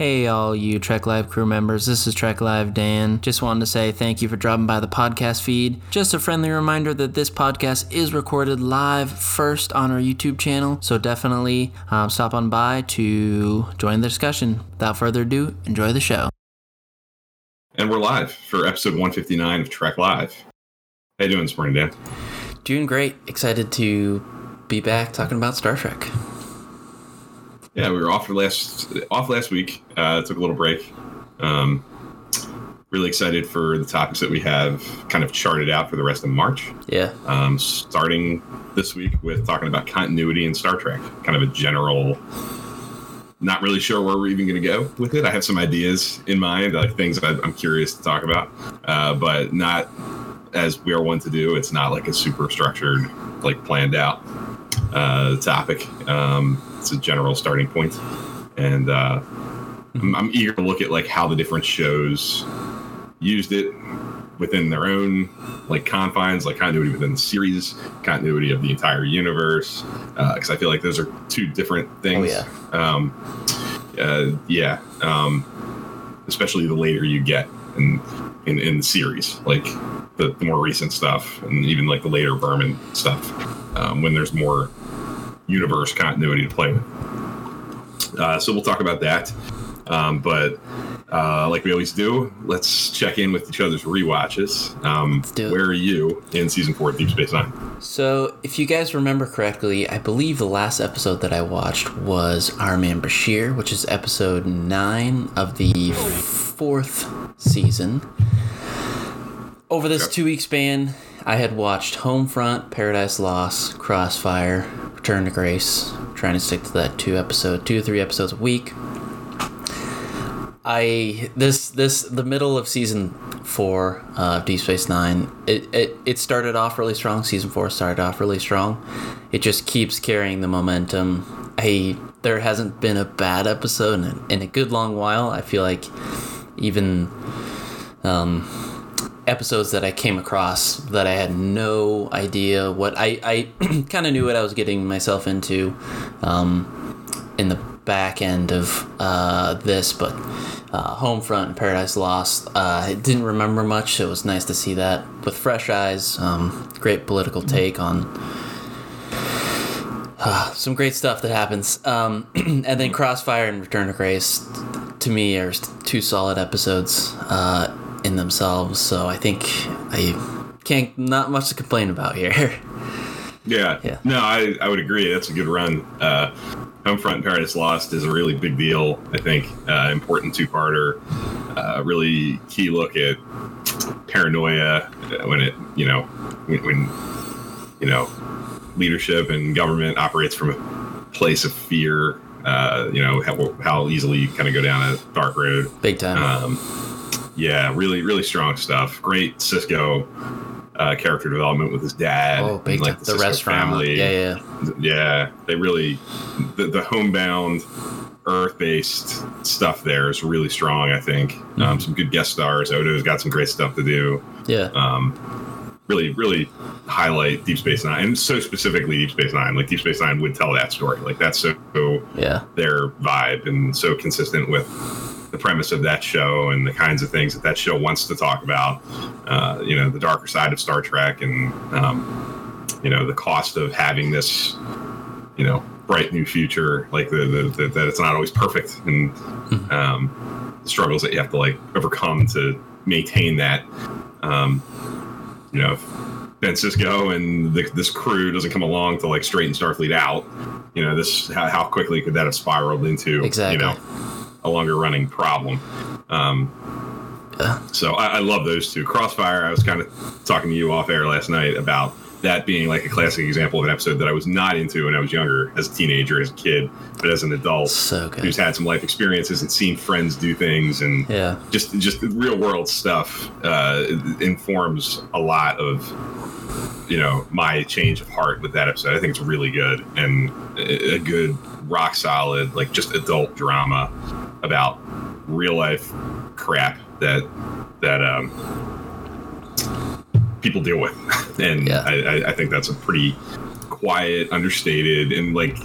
Hey, all you Trek Live crew members, this is Trek Live Dan. Just wanted to say thank you for dropping by the podcast feed. Just a friendly reminder that this podcast is recorded live first on our YouTube channel, so definitely um, stop on by to join the discussion. Without further ado, enjoy the show. And we're live for episode 159 of Trek Live. How you doing this morning, Dan? Doing great. Excited to be back talking about Star Trek. Yeah, we were off for last off last week. Uh, took a little break. Um, really excited for the topics that we have kind of charted out for the rest of March. Yeah. Um, starting this week with talking about continuity in Star Trek, kind of a general. Not really sure where we're even going to go with it. I have some ideas in mind, like things that I'm curious to talk about, uh, but not as we are one to do. It's not like a super structured, like planned out uh, topic. Um, it's a general starting point, and uh, I'm, I'm eager to look at like how the different shows used it within their own like confines, like continuity within the series, continuity of the entire universe. Because I feel like those are two different things. Oh, yeah. Um, uh, yeah. Um, especially the later you get in in, in the series, like the, the more recent stuff, and even like the later Berman stuff, um, when there's more universe continuity to play with. Uh, so we'll talk about that. Um, but uh, like we always do, let's check in with each other's rewatches. Um, do it. where are you in season four of Deep Space Nine? So, if you guys remember correctly, I believe the last episode that I watched was Our Man Bashir, which is episode 9 of the fourth season. Over this Yep. two week span, I had watched Homefront, Paradise Lost, Crossfire, Return to Grace, trying to stick to that two episode, two three episodes a week. I this this the middle of season four of Deep Space Nine. It, it it started off really strong. Season four started off really strong. It just keeps carrying the momentum. I there hasn't been a bad episode in, in a good long while. I feel like even um, episodes that I came across that I had no idea what I I kind of knew what I was getting myself into um, in the back end of uh, this, but uh, Homefront and Paradise Lost, uh, I didn't remember much. So it was nice to see that with fresh eyes. Um, great political take on uh, some great stuff that happens. Um, and then Crossfire and Return to Grace, to me, are two solid episodes uh, in themselves. So I think I can't not much to complain about here. Yeah. Yeah. No, I, I would agree. That's a good run. Uh, Homefront and Paradise Lost is a really big deal, I think. Uh, important two parter. Uh, really key look at paranoia uh, when it, you know, when, when, you know, leadership and government operates from a place of fear. Uh, you know, how, how easily you kind of go down a dark road. Big time. Um, yeah, really, really strong stuff. Great Sisko uh, character development with his dad. oh, big and, time. The, Sisko restaurant. Yeah, yeah. yeah, they really the, the homebound Earth-based stuff there is really strong. I think Mm-hmm. um, some good guest stars. Odo's got some great stuff to do. Yeah. Um, really, really highlight Deep Space Nine, and so specifically Deep Space Nine. Like Deep Space Nine would tell that story. Like that's so yeah. their vibe and so consistent with the premise of that show and the kinds of things that that show wants to talk about. Uh, you know, the darker side of Star Trek and, um, you know, the cost of having this, you know, bright new future, like the, the, the that it's not always perfect and um, the struggles that you have to like overcome to maintain that. Um, you know, if Ben Sisko and the, this crew doesn't come along to like straighten Starfleet out, you know, this how, how quickly could that have spiraled into Exactly. you know a longer running problem. Um, Yeah. so I, I love those two. Crossfire. I was kind of talking to you off air last night about that being like a classic example of an episode that I was not into when I was younger, as a teenager, as a kid, but as an adult, So good. who's had some life experiences and seen friends do things and Yeah. just just real world stuff uh, informs a lot of you know my change of heart with that episode. I think it's really good and a a good rock solid like just adult drama about real life crap that that um, people deal with, and Yeah. I, I, I think that's a pretty quiet, understated, and like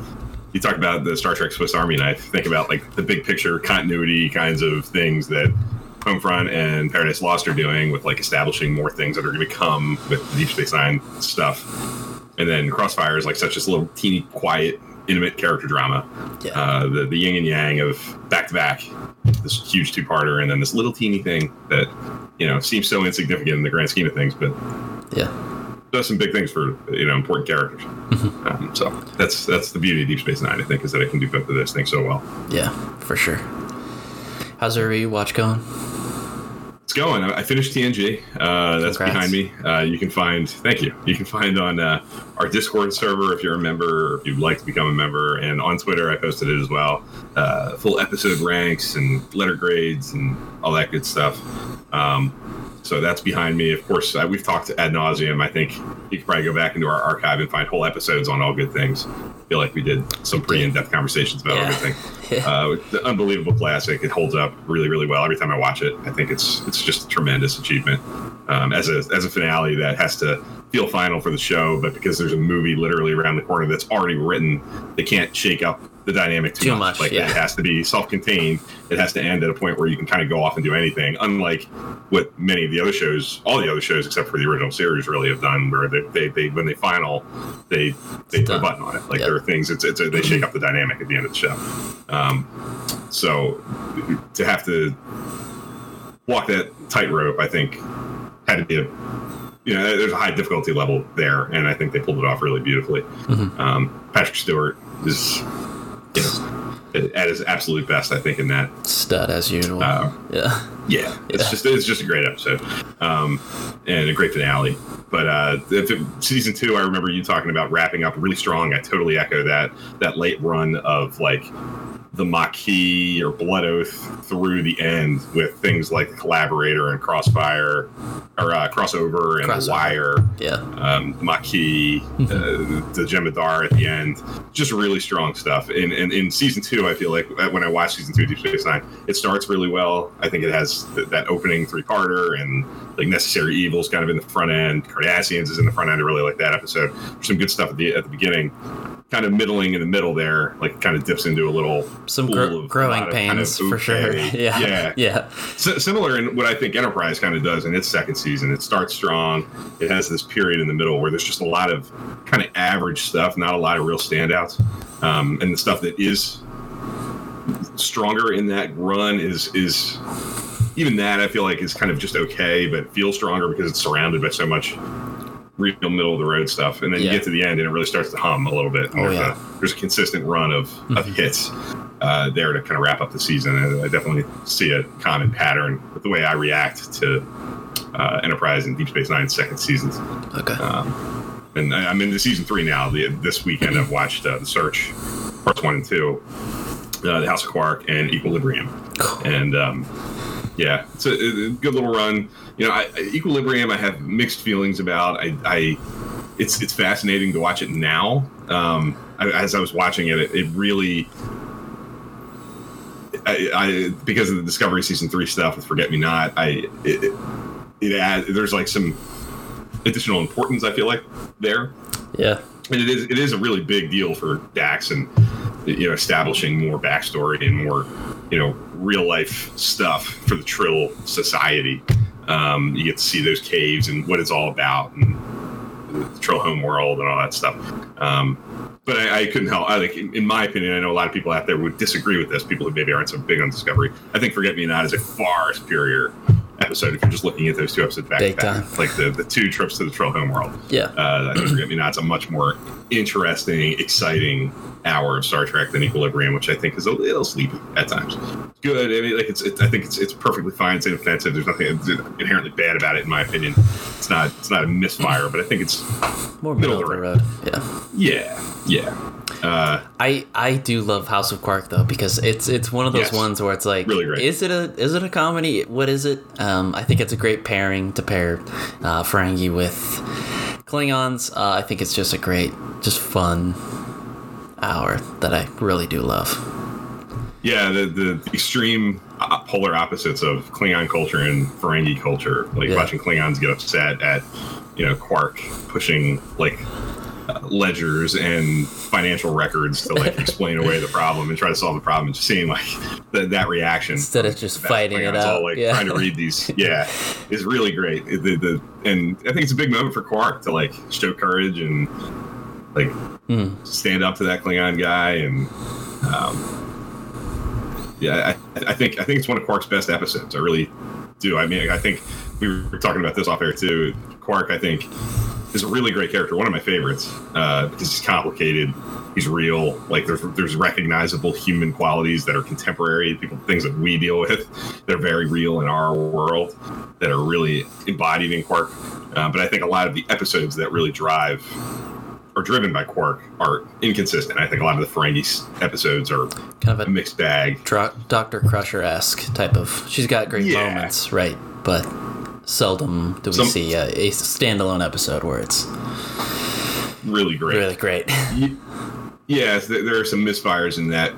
you talk about the Star Trek Swiss Army knife. Think about like the big picture continuity kinds of things that Homefront and Paradise Lost are doing with like establishing more things that are going to come with Deep Space Nine stuff. And then Crossfire is like such this little teeny, quiet, intimate character drama. Yeah. Uh, the the yin and yang of back to back, this huge two parter, and then this little teeny thing that you know seems so insignificant in the grand scheme of things, but yeah. does some big things for you know important characters. Um, so that's that's the beauty of Deep Space Nine. I think is that it can do both of those things so well. Yeah, for sure. How's our rewatch going? It's going. I I finished TNG. Uh, that's Congrats. behind me. Uh, you can find. Thank you. You can find on uh, our Discord server if you're a member, or if you'd like to become a member, and on Twitter I posted it as well. Uh, full episode ranks and letter grades and all that good stuff. Um, so that's behind me. Of course, uh, we've talked ad nauseum. I think you could probably go back into our archive and find whole episodes on all good things. I feel like we did some pretty in-depth conversations about all Yeah. good things. Uh, unbelievable classic. It holds up really, really well. Every time I watch it, I think it's it's just a tremendous achievement. Um, as a as a finale that has to feel final for the show, but because there's a movie literally around the corner that's already written, they can't shake up the dynamic too, Too much, Like yeah. it has to be self-contained. It has to end at a point where you can kind of go off and do anything. Unlike what many of the other shows, all the other shows except for the original series, really have done, where they, they, they when they final, they they It's put a button on it. Like Yep. there are things. It's, it's they shake up the dynamic at the end of the show. Um, so to have to walk that tightrope, I think, had to be a you know there's a high difficulty level there, and I think they pulled it off really beautifully. Mhm. Um, Patrick Stewart is you know at his absolute best, I think, in that. Stud as usual. Uh, yeah. Yeah, it's Yeah. just it's just a great episode, um, and a great finale. But uh, if it, season two, I remember you talking about wrapping up really strong. I totally echo that that late run of like the Maquis or Blood Oath through the end with things like the Collaborator and Crossfire or uh, Crossover and Crossover. The Wire Yeah. um, Maquis, uh, the Jem'Hadar at the end. Just really strong stuff. And in, in, season two, I feel like when I watch season two of Deep Space Nine, it starts really well. I think it has th- that opening three parter and like Necessary Evils kind of in the front end. Cardassians is in the front end. I really like that episode. There's some good stuff at the at the beginning. Kind of middling in the middle there, like kind of dips into a little Some gro- of growing of kind pains of for sure. Yeah. yeah, Yeah. S- similar in what I think Enterprise kind of does in its second season. It starts strong. It has this period in the middle where there's just a lot of kind of average stuff, not a lot of real standouts. Um, and the stuff that is stronger in that run is is even that I feel like is kind of just okay, but feels stronger because it's surrounded by so much real middle of the road stuff. And then Yeah. you get to the end and it really starts to hum a little bit. And Oh, there's, yeah. Mm-hmm. a, there's a consistent run of, of hits uh, there to kind of wrap up the season. And I definitely see a common pattern with the way I react to uh, Enterprise and Deep Space Nine's second seasons. Okay. Um, and I, I'm into season three now. The, this weekend I've watched uh, The Search, parts one and two, uh, The House of Quark, and Equilibrium. And um, yeah, it's a, a good little run. You know, I, Equilibrium I have mixed feelings about. I, I it's it's fascinating to watch it now. Um, I, as I was watching it, it, it really. I, I because of the Discovery season three stuff with Forget Me Not, I it, it, it add, there's like some additional importance I feel like there, yeah. and it is it is a really big deal for Dax and you know establishing more backstory and more you know real life stuff for the Trill society. Um, you get to see those caves and what it's all about and the Trill home world and all that stuff. Um, but I, I couldn't help. I like, in, in my opinion, I know a lot of people out there would disagree with this. People who maybe aren't so big on Discovery. I think Forget Me Not is a far superior episode if you're just looking at those two episodes back Big to back. time. Like the, the two trips to the Trill home world. Yeah. Uh, I think Forget Me Not's a much more interesting, exciting hour of Star Trek than Equilibrium, which I think is a little sleepy at times. Good. I mean, like it's. It, I think it's it's perfectly fine. It's inoffensive. There's nothing inherently bad about it, in my opinion. It's not. It's not a misfire, but I think it's. More middle, of the road. Yeah. Yeah. Yeah. Uh, I I do love House of Quark though because it's it's one of those Yes. ones where it's like Really great. is it a is it a comedy what is it um I think it's a great pairing to pair uh, Ferengi with Klingons uh, I think it's just a great just fun hour that I really do love yeah. The the extreme polar opposites of Klingon culture and Ferengi culture. Like Yeah. watching Klingons get upset at, you know, Quark pushing like ledgers and financial records to like explain away the problem and try to solve the problem. And just seeing like the, that reaction Instead of just fighting it out. all, like yeah. trying to read these. Yeah, is really great. The, the and I think it's a big moment for Quark to like show courage and like Hmm. stand up to that Klingon guy and. Um, yeah, I, I think I think it's one of Quark's best episodes. I really do. I mean, I think we were talking about this off air too. Quark, I think, is a really great character. One of my favorites uh, because he's complicated. He's real. Like there's there's recognizable human qualities that are contemporary. People things that we deal with. They're very real in our world. That are really embodied in Quark. Uh, but I think a lot of the episodes that really drive are driven by Quark are inconsistent. I think a lot of the Ferengi episodes are kind of a mixed bag. Dr. Crusher esque type of. She's got great Yeah. moments, right? But seldom do we Some- see a, a standalone episode where it's Really great. really great. Yes, there are some misfires in that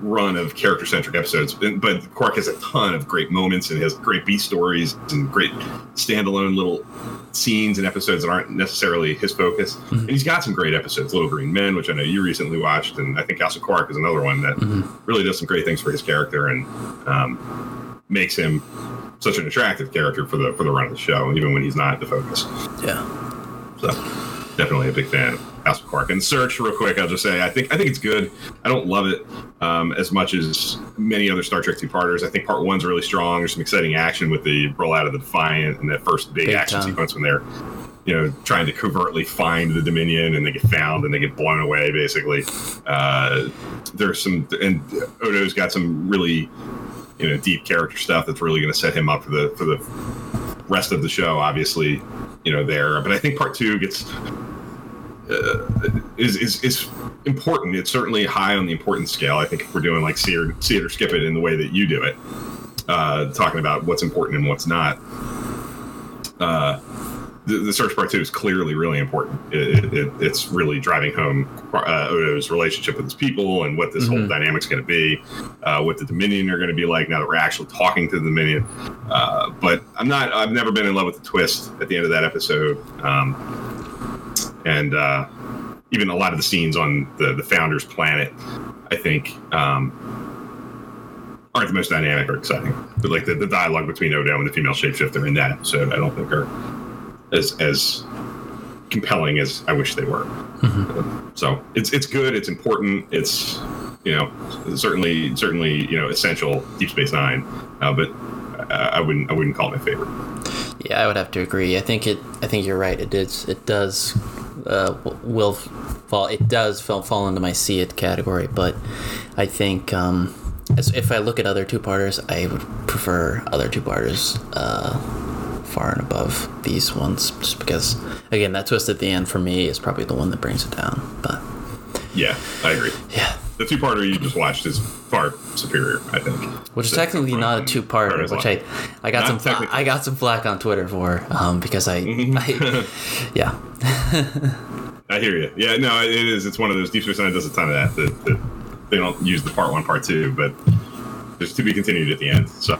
run of character centric episodes, but- Quark has a ton of great moments and has great B stories and great standalone little scenes and episodes that aren't necessarily his focus. And he's got some great episodes, Little Green Men, which I know you recently watched, and I think House of Quark is another one that really does some great things for his character and um, makes him such an attractive character for the for the run of the show, even when he's not the focus. yeah. So definitely a big fan of House of Quark. And Search, real quick, I'll just say I think I think it's good. I don't love it um, as much as many other Star Trek two parters. I think part one's really strong. There's some exciting action with the rollout of the Defiant and that first big, Big action time. sequence when they're you know trying to covertly find the Dominion and they get found and they get blown away. Basically, uh, there's some and Odo's got some really you know deep character stuff that's really going to set him up for the for the rest of the show. Obviously, you know there, but I think part two gets uh, is, is is important. It's certainly high on the importance scale. I think if we're doing like see it, see it or skip it in the way that you do it, uh, talking about what's important and what's not. Uh, the, the search part two is clearly really important. It, it, it, it's really driving home uh, Odo's relationship with his people and what this whole Mhm. dynamic's going to be, uh, what the Dominion are going to be like now that we're actually talking to the Dominion. Uh, but I'm not. I've never been in love with the twist at the end of that episode. Um, and uh, even a lot of the scenes on the the founder's planet, I think, um, aren't the most dynamic or exciting. But like the, the dialogue between Odo and the female shapeshifter in that episode, I don't think are as as compelling as I wish they were. So it's it's good. It's important. It's you know certainly certainly you know essential Deep Space Nine, uh, but I, I wouldn't I wouldn't call it my favorite. Yeah, I would have to agree. I think it. I think you're right. It is. It does. Uh, will fall. It does fall, fall into my see it category, but I think um, as if I look at other two parters, I would prefer other two parters uh, far and above these ones, just because again that twist at the end for me is probably the one that brings it down. But Yeah, I agree. yeah, The two parter you just watched is far superior, I think. which is technically not a two parter, which. I I got Not some. I got some flack on Twitter for um, because I, I yeah. I hear you. Yeah, no, it is. It's one of those. Deep Space Nine does a ton of that. That, that they don't use the part one, part two, but there's to be continued at the end. So,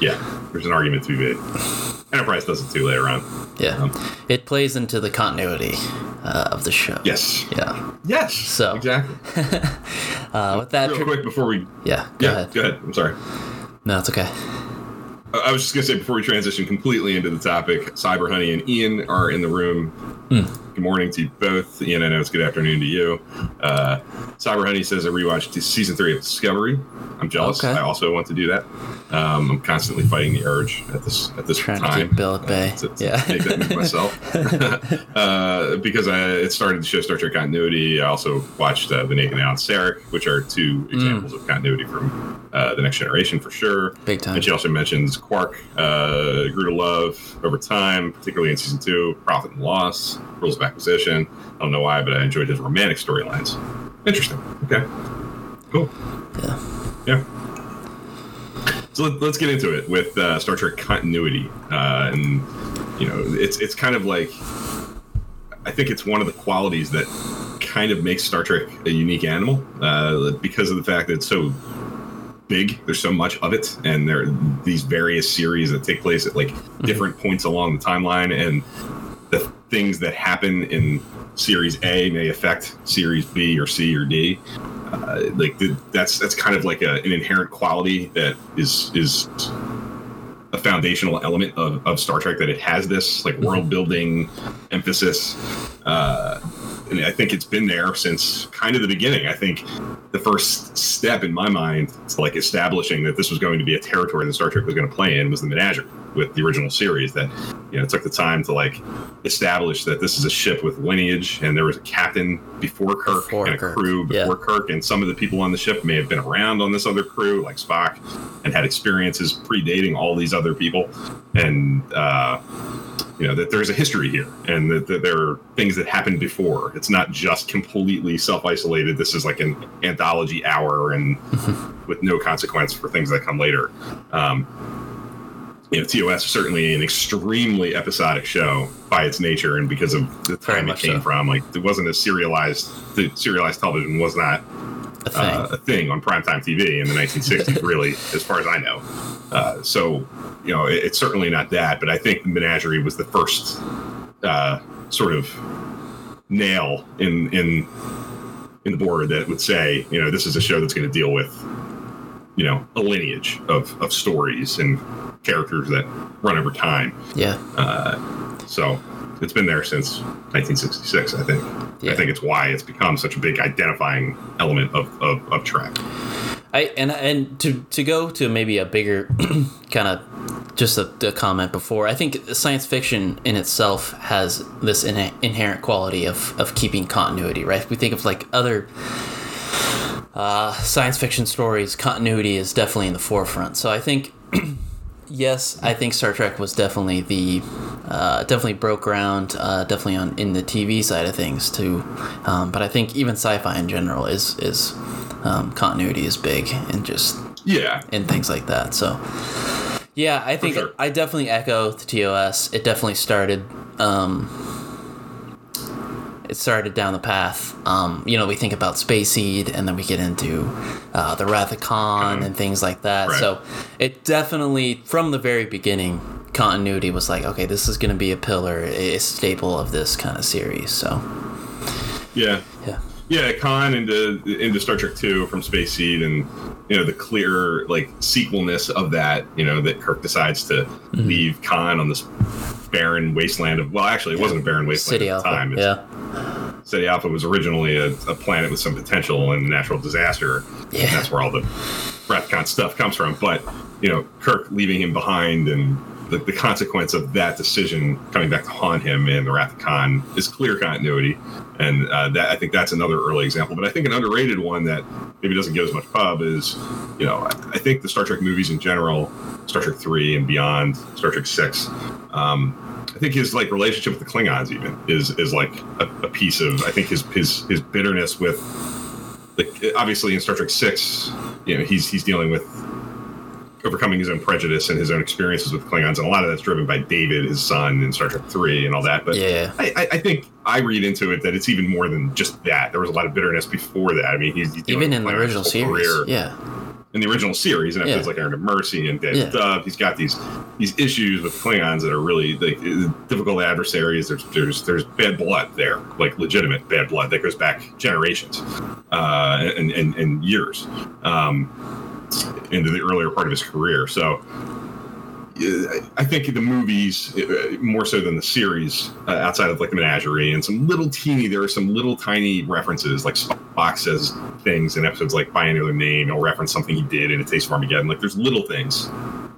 yeah, there's an argument to be made. Enterprise does it too later on. Yeah, it plays into the continuity uh, of the show. Yes. Yeah. Yes. So- exactly. Uh, with that, Real tri- quick before we. yeah. Go Yeah. ahead. Go ahead. I'm sorry. No, it's okay. I was just gonna say before we transition completely into the topic, Cyber Honey and Ian are in the room. Good morning to you both. Ian, I know it's good afternoon to you. Uh, Cyber Honey says I rewatched season three of Discovery. I'm jealous. Okay. I also want to do that. Um, I'm constantly fighting the urge at this at this Trying to time. keep Bill at bay. to, to Yeah. make that move myself. uh, because I, it started to show Star Trek continuity. I also watched uh, The Naked Now and Sarek, which are two examples of continuity from uh, The Next Generation for sure. Big time. And she also mentions Quark uh, grew to love over time, particularly in season two, Profit and Loss, Rules of Acquisition. I don't know why, but I enjoyed his romantic storylines. Interesting. Okay. Cool. Yeah. Yeah. So let, let's get into it with uh, Star Trek continuity, uh, and you know, it's it's kind of like I think it's one of the qualities that kind of makes Star Trek a unique animal uh, because of the fact that it's so big. There's so much of it, and there are these various series that take place at like different points along the timeline, and the things that happen in Series A may affect Series B or C or D. Uh, like the, that's that's kind of like a, an inherent quality that is is a foundational element of, of Star Trek that it has this like world building emphasis. Uh, and I think it's been there since kind of the beginning. I think the first step in my mind to like establishing that this was going to be a territory that Star Trek was going to play in was the menagerie with the original series that you know took the time to like establish that this is a ship with lineage and there was a captain before Kirk Before and a Kirk, crew before yeah. Kirk and some of the people on the ship may have been around on this other crew like Spock and had experiences predating all these other people and uh you know that there's a history here and that, that there are things that happened before. It's not just completely self-isolated. This is like an anthology hour and with no consequence for things that come later. Um, you know tos is certainly an extremely episodic show by its nature and because of the time it came so. from like it wasn't a serialized the serialized television was not A thing. uh, a thing on primetime TV in the 1960s, really, as far as I know. Uh, so, you know, it, it's certainly not that, but I think Menagerie was the first uh, sort of nail in in in the board that would say, you know, this is a show that's going to deal with, you know, a lineage of of stories and characters that run over time. yeah. So it's been there since 1966, I think. Yeah. I think it's why it's become such a big identifying element of, of, of Trek. I and and to to go to maybe a bigger kind of just a, a comment before. I think science fiction in itself has this in, inherent quality of of keeping continuity. Right? If we think of like other uh, science fiction stories, continuity is definitely in the forefront. So I think. Yes, I think Star Trek was definitely the uh, definitely broke ground, uh, definitely on in the TV side of things too. Um, but I think even sci-fi in general is is um, continuity is big and just Yeah. and things like that. So yeah, I think sure. I definitely echo the TOS. It definitely started. Um, it started down the path. Um, you know, we think about Space Seed, and then we get into uh, the Wrath of Khan and things like that. Right. So it definitely, from the very beginning, continuity was like, okay, this is going to be a pillar, a staple of this kind of series. So Yeah. yeah, Yeah, Khan into into Star Trek Two from Space Seed, and you know the clear like sequelness of that. You know that Kirk decides to Mm-hmm. leave Khan on this barren wasteland of well, actually, it wasn't a barren wasteland City at the time. Yeah, Ceti Alpha was originally a, a planet with some potential and natural disaster. Yeah. And that's where all the Rathcon stuff comes from. But, you know, Kirk leaving him behind and the, the consequence of that decision coming back to haunt him in the Wrath of Khan is clear continuity. And uh, that I think that's another early example. But I think an underrated one that maybe doesn't get as much pub is, you know, I, I think the Star Trek movies in general, Star Trek 3 and beyond, Star Trek 6, um, think his like relationship with the Klingons even is is like a, a piece of I think his his his bitterness with like obviously in Star Trek six, you know, he's he's dealing with overcoming his own prejudice and his own experiences with Klingons, and a lot of that's driven by David, his son, in Star Trek three and all that. But Yeah. I, I, think I read into it that it's even more than just that. There was a lot of bitterness before that. I mean, he's, he's even in the original series. career Yeah, in the original series, and episodes Yeah. like Errand of Mercy and Dead Yeah. Dove, he's got these these issues with Klingons that are really like uh, difficult adversaries. There's there's there's bad blood there, like legitimate bad blood that goes back generations uh, and, and and years um, into the earlier part of his career. So. I think the movies, uh, more so than the series, uh, outside of like the menagerie and some little teeny, there are some little tiny references. Like Spock says things in episodes like by another name, he'll reference something he did in A Taste of Armageddon. Like there's little things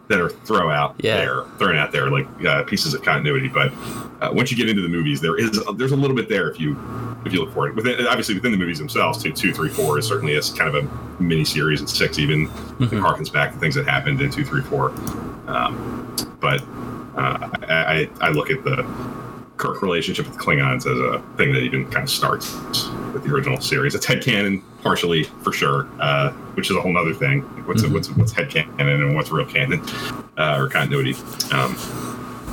that are throw out Yeah. there, thrown out there, like uh, pieces of continuity. But uh, once you get into the movies, there is there's a little bit there if you if you look for it. Within obviously within the movies themselves, two, two, three, four is certainly a kind of a mini series, and six even it harkens back to things that happened in two, three, four. Um, but uh, I, I I look at the Kirk relationship with Klingons as a thing that even kind of starts with the original series. It's headcanon, partially for sure, uh, which is a whole other thing. What's Mhm. what's what's headcanon and what's real canon uh, or continuity. Um,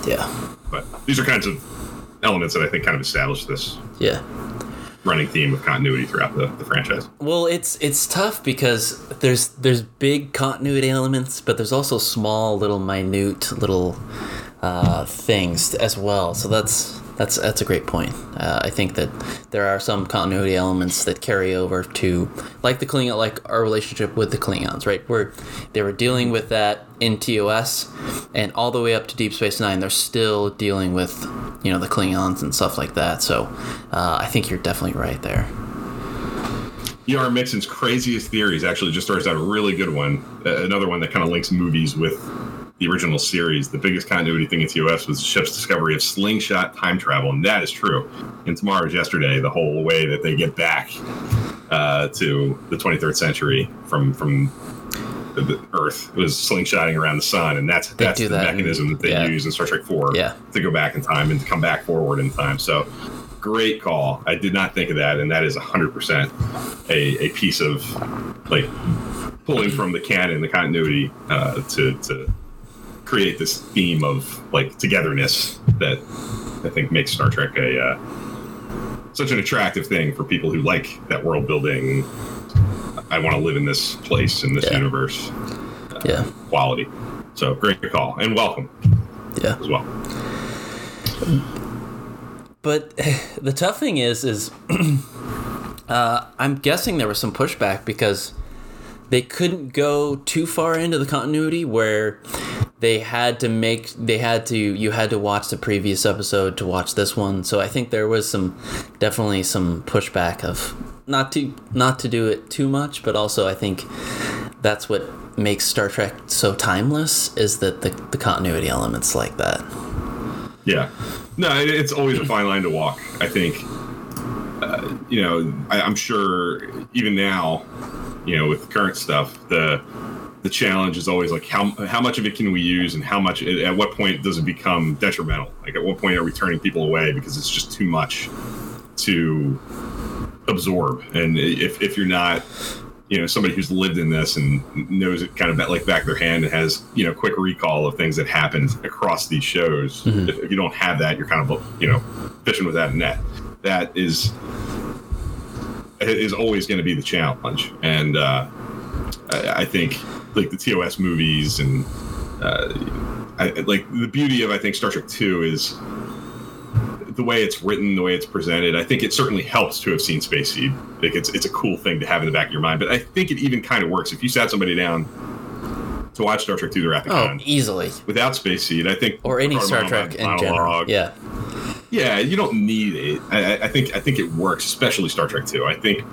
yeah, but these are kinds of elements that I think kind of establish this yeah. running theme of continuity throughout the, the franchise. Well, it's it's tough because there's there's big continuity elements, but there's also small, little, minute, little uh, things as well. So that's That's that's a great point. Uh, I think that there are some continuity elements that carry over to, like the Klingon, like our relationship with the Klingons, right? Where they were dealing with that in TOS, and all the way up to Deep Space Nine, they're still dealing with, you know, the Klingons and stuff like that. So, uh, I think you're definitely right there. E.R. Mixon's craziest theories actually just throws out a really good one. Uh, another one that kind of links movies with the original series. The biggest continuity thing in TOS was the ship's discovery of slingshot time travel, and that is true. In Tomorrow's Yesterday, the whole way that they get back uh, to the 23rd century from from the, Earth was slingshotting around the sun, and that's They that's the that mechanism that they yeah. use in Star Trek Four Yeah. to go back in time and to come back forward in time. So. Great call. I did not think of that, and that is 100% a, a piece of like pulling from the canon, the continuity, uh, to to create this theme of like togetherness that I think makes Star Trek a uh, such an attractive thing for people who like that world building. I want to live in this place in this Yeah. universe Yeah, quality. So great call and welcome yeah. as well. But the tough thing is, is uh, I'm guessing there was some pushback because they couldn't go too far into the continuity where they had to make they had to you had to watch the previous episode to watch this one. So I think there was some definitely some pushback of not to not to do it too much, but also I think that's what makes Star Trek so timeless is that the, the continuity elements like that. Yeah. No, it, it's always a fine line to walk. I think, uh, you know, I, I'm sure even now, you know, with current stuff, the the challenge is always like how how much of it can we use and how much at what point does it become detrimental? Like at what point are we turning people away because it's just too much to absorb? And if if you're not you know somebody who's lived in this and knows it kind of like back of their hand and has you know quick recall of things that happened across these shows mm-hmm. if, if you don't have that you're kind of you know fishing with that net that is is always going to be the challenge and uh, I, I think like the tos movies and uh, I, like the beauty of i think star trek 2 is the way it's written, the way it's presented, I think it certainly helps to have seen Space Seed. Like it's it's a cool thing to have in the back of your mind. But I think it even kind of works if you sat somebody down to watch Star Trek II: The Wrath of Oh, easily. without Space Seed. I think Or any Star monologue- Trek in general. Yeah. Yeah, you don't need it. I, I- think I think it works, especially Star Trek Two. I think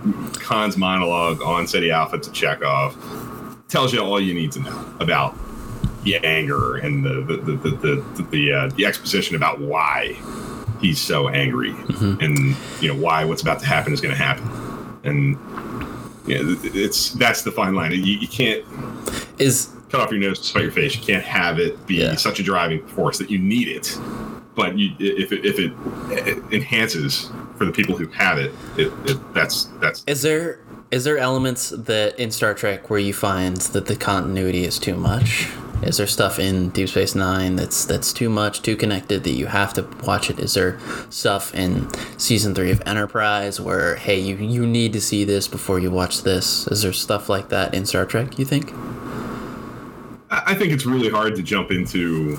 Khan's monologue on Ceti Alpha to Chekov tells you all you need to know about the anger and the the the the the, the, uh, the exposition about why he's so angry and you know why what's about to happen is going to happen and yeah, it's that's the fine line. You, you can't Is cut off your nose to spite your face. You can't have it be Yeah. such a driving force that you need it. But you, if it, if it, enhances for the people who have it, it, it that's that's is there is there elements that in Star Trek where you find that the continuity is too much? Is there stuff in Deep Space Nine that's that's too much, too connected that you have to watch it? Is there stuff in season three of Enterprise where hey you you need to see this before you watch this? Is there stuff like that in Star Trek? You think? I think it's really hard to jump into.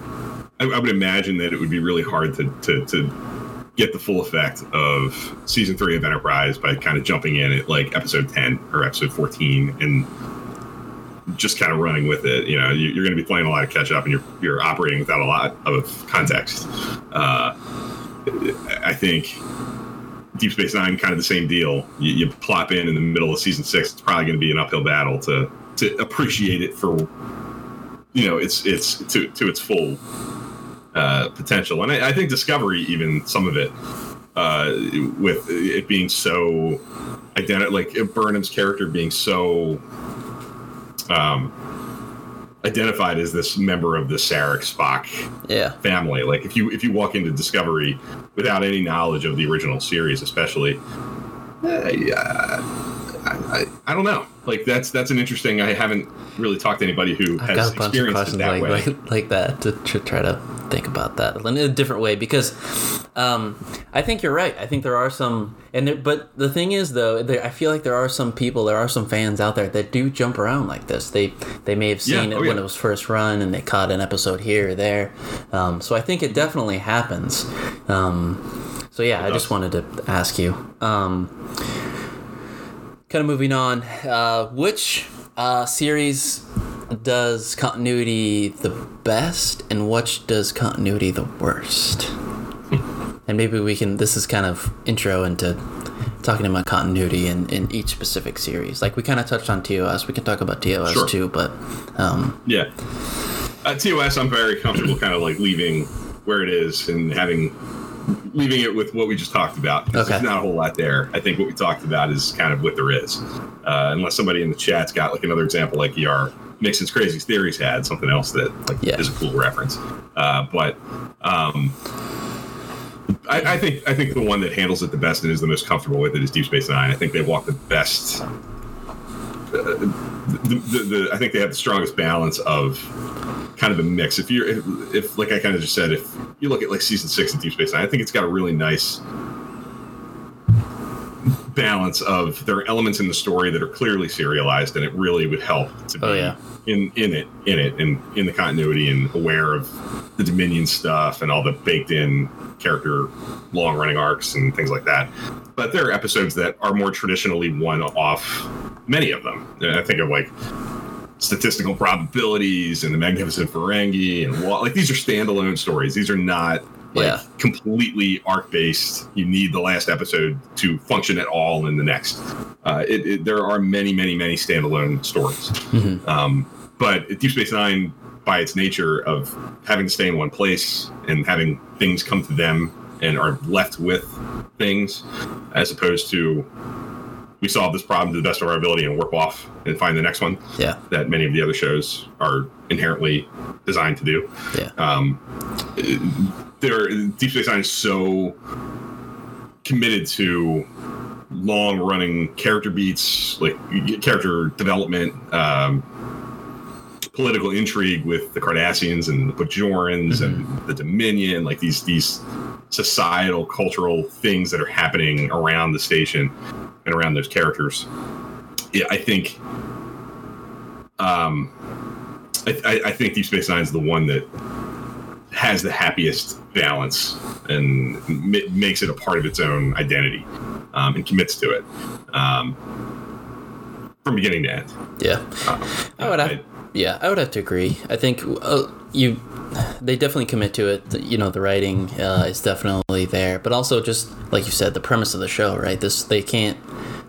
I, I would imagine that it would be really hard to, to, to get the full effect of season three of Enterprise by kind of jumping in at like episode 10 or episode 14 and just kind of running with it. You know, you, you're going to be playing a lot of catch up and you're, you're operating without a lot of context. Uh, I think Deep Space Nine kind of the same deal. You, you plop in in the middle of season six, it's probably going to be an uphill battle to to appreciate it for you know its its to to its full uh, potential. And I, I think Discovery, even some of it, uh, with it being so identi- like Burnham's character being so um, identified as this member of the Sarek Spock Yeah. family. Like if you if you walk into Discovery without any knowledge of the original series, especially, uh, I, I, I don't know. Like that's that's an interesting. I haven't really talked to anybody who I've has got a bunch of experienced it that like, way. like like that to, to try to think about that in a different way because um, I think you're right. I think there are some, and there, but the thing is though, there, I feel like there are some people, there are some fans out there that do jump around like this. They they may have seen Yeah, it oh, when yeah. it was first run and they caught an episode here or there. Um, so I think it definitely happens. Um, so yeah, I does. just wanted to ask you. Um, kind of moving on. Uh, which uh, series does continuity the best, and which does continuity the worst? and maybe we can. This is kind of intro into talking about continuity in, in each specific series. Like we kind of touched on TOS. We can talk about TOS Sure. too, but um, Yeah. At TOS, I'm very comfortable kind of like leaving where it is and having leaving it with what we just talked about. Okay. There's not a whole lot there. I think what we talked about is kind of what there is. Uh, unless somebody in the chat's got like another example, like ER Nixon's Crazy Theories had something else that like Yeah. is a cool reference. Uh, but um, I, I think I think the one that handles it the best and is the most comfortable with it is Deep Space Nine. I think they walk the best. Uh, the, the, the, I think they have the strongest balance of kind of a mix. If you're, if, if like I kind of just said, if you look at like season six of Deep Space Nine, I think it's got a really nice balance of there are elements in the story that are clearly serialized, and it really would help to oh, be Oh, yeah. in in it in it and in the continuity and aware of the Dominion stuff and all the baked in character long running arcs and things like that. But there are episodes that are more traditionally one off. Many of them. And I think of like statistical probabilities and the Magnificent Ferengi and like these are standalone stories. These are not like Yeah. completely arc based. You need the last episode to function at all in the next. Uh, it, it, there are many, many, many standalone stories. Um, but Deep Space Nine, by its nature of having to stay in one place and having things come to them and are left with things, as opposed to we solve this problem to the best of our ability and work off and find the next one yeah, that many of the other shows are inherently designed to do. yeah, Um, there, Deep Space Nine is so committed to long running character beats, like character development, um, political intrigue with the Cardassians and the Bajorans and the Dominion, like these these societal cultural things that are happening around the station and around those characters. Yeah, I think. Um, I, I, I think Deep Space Nine is the one that has the happiest balance and ma- makes it a part of its own identity um, and commits to it um, from beginning to end. yeah. I would have, yeah, I would have to agree. I think uh, you, they definitely commit to it. You know, the writing uh, is definitely there, but also just like you said, the premise of the show, right? This they can't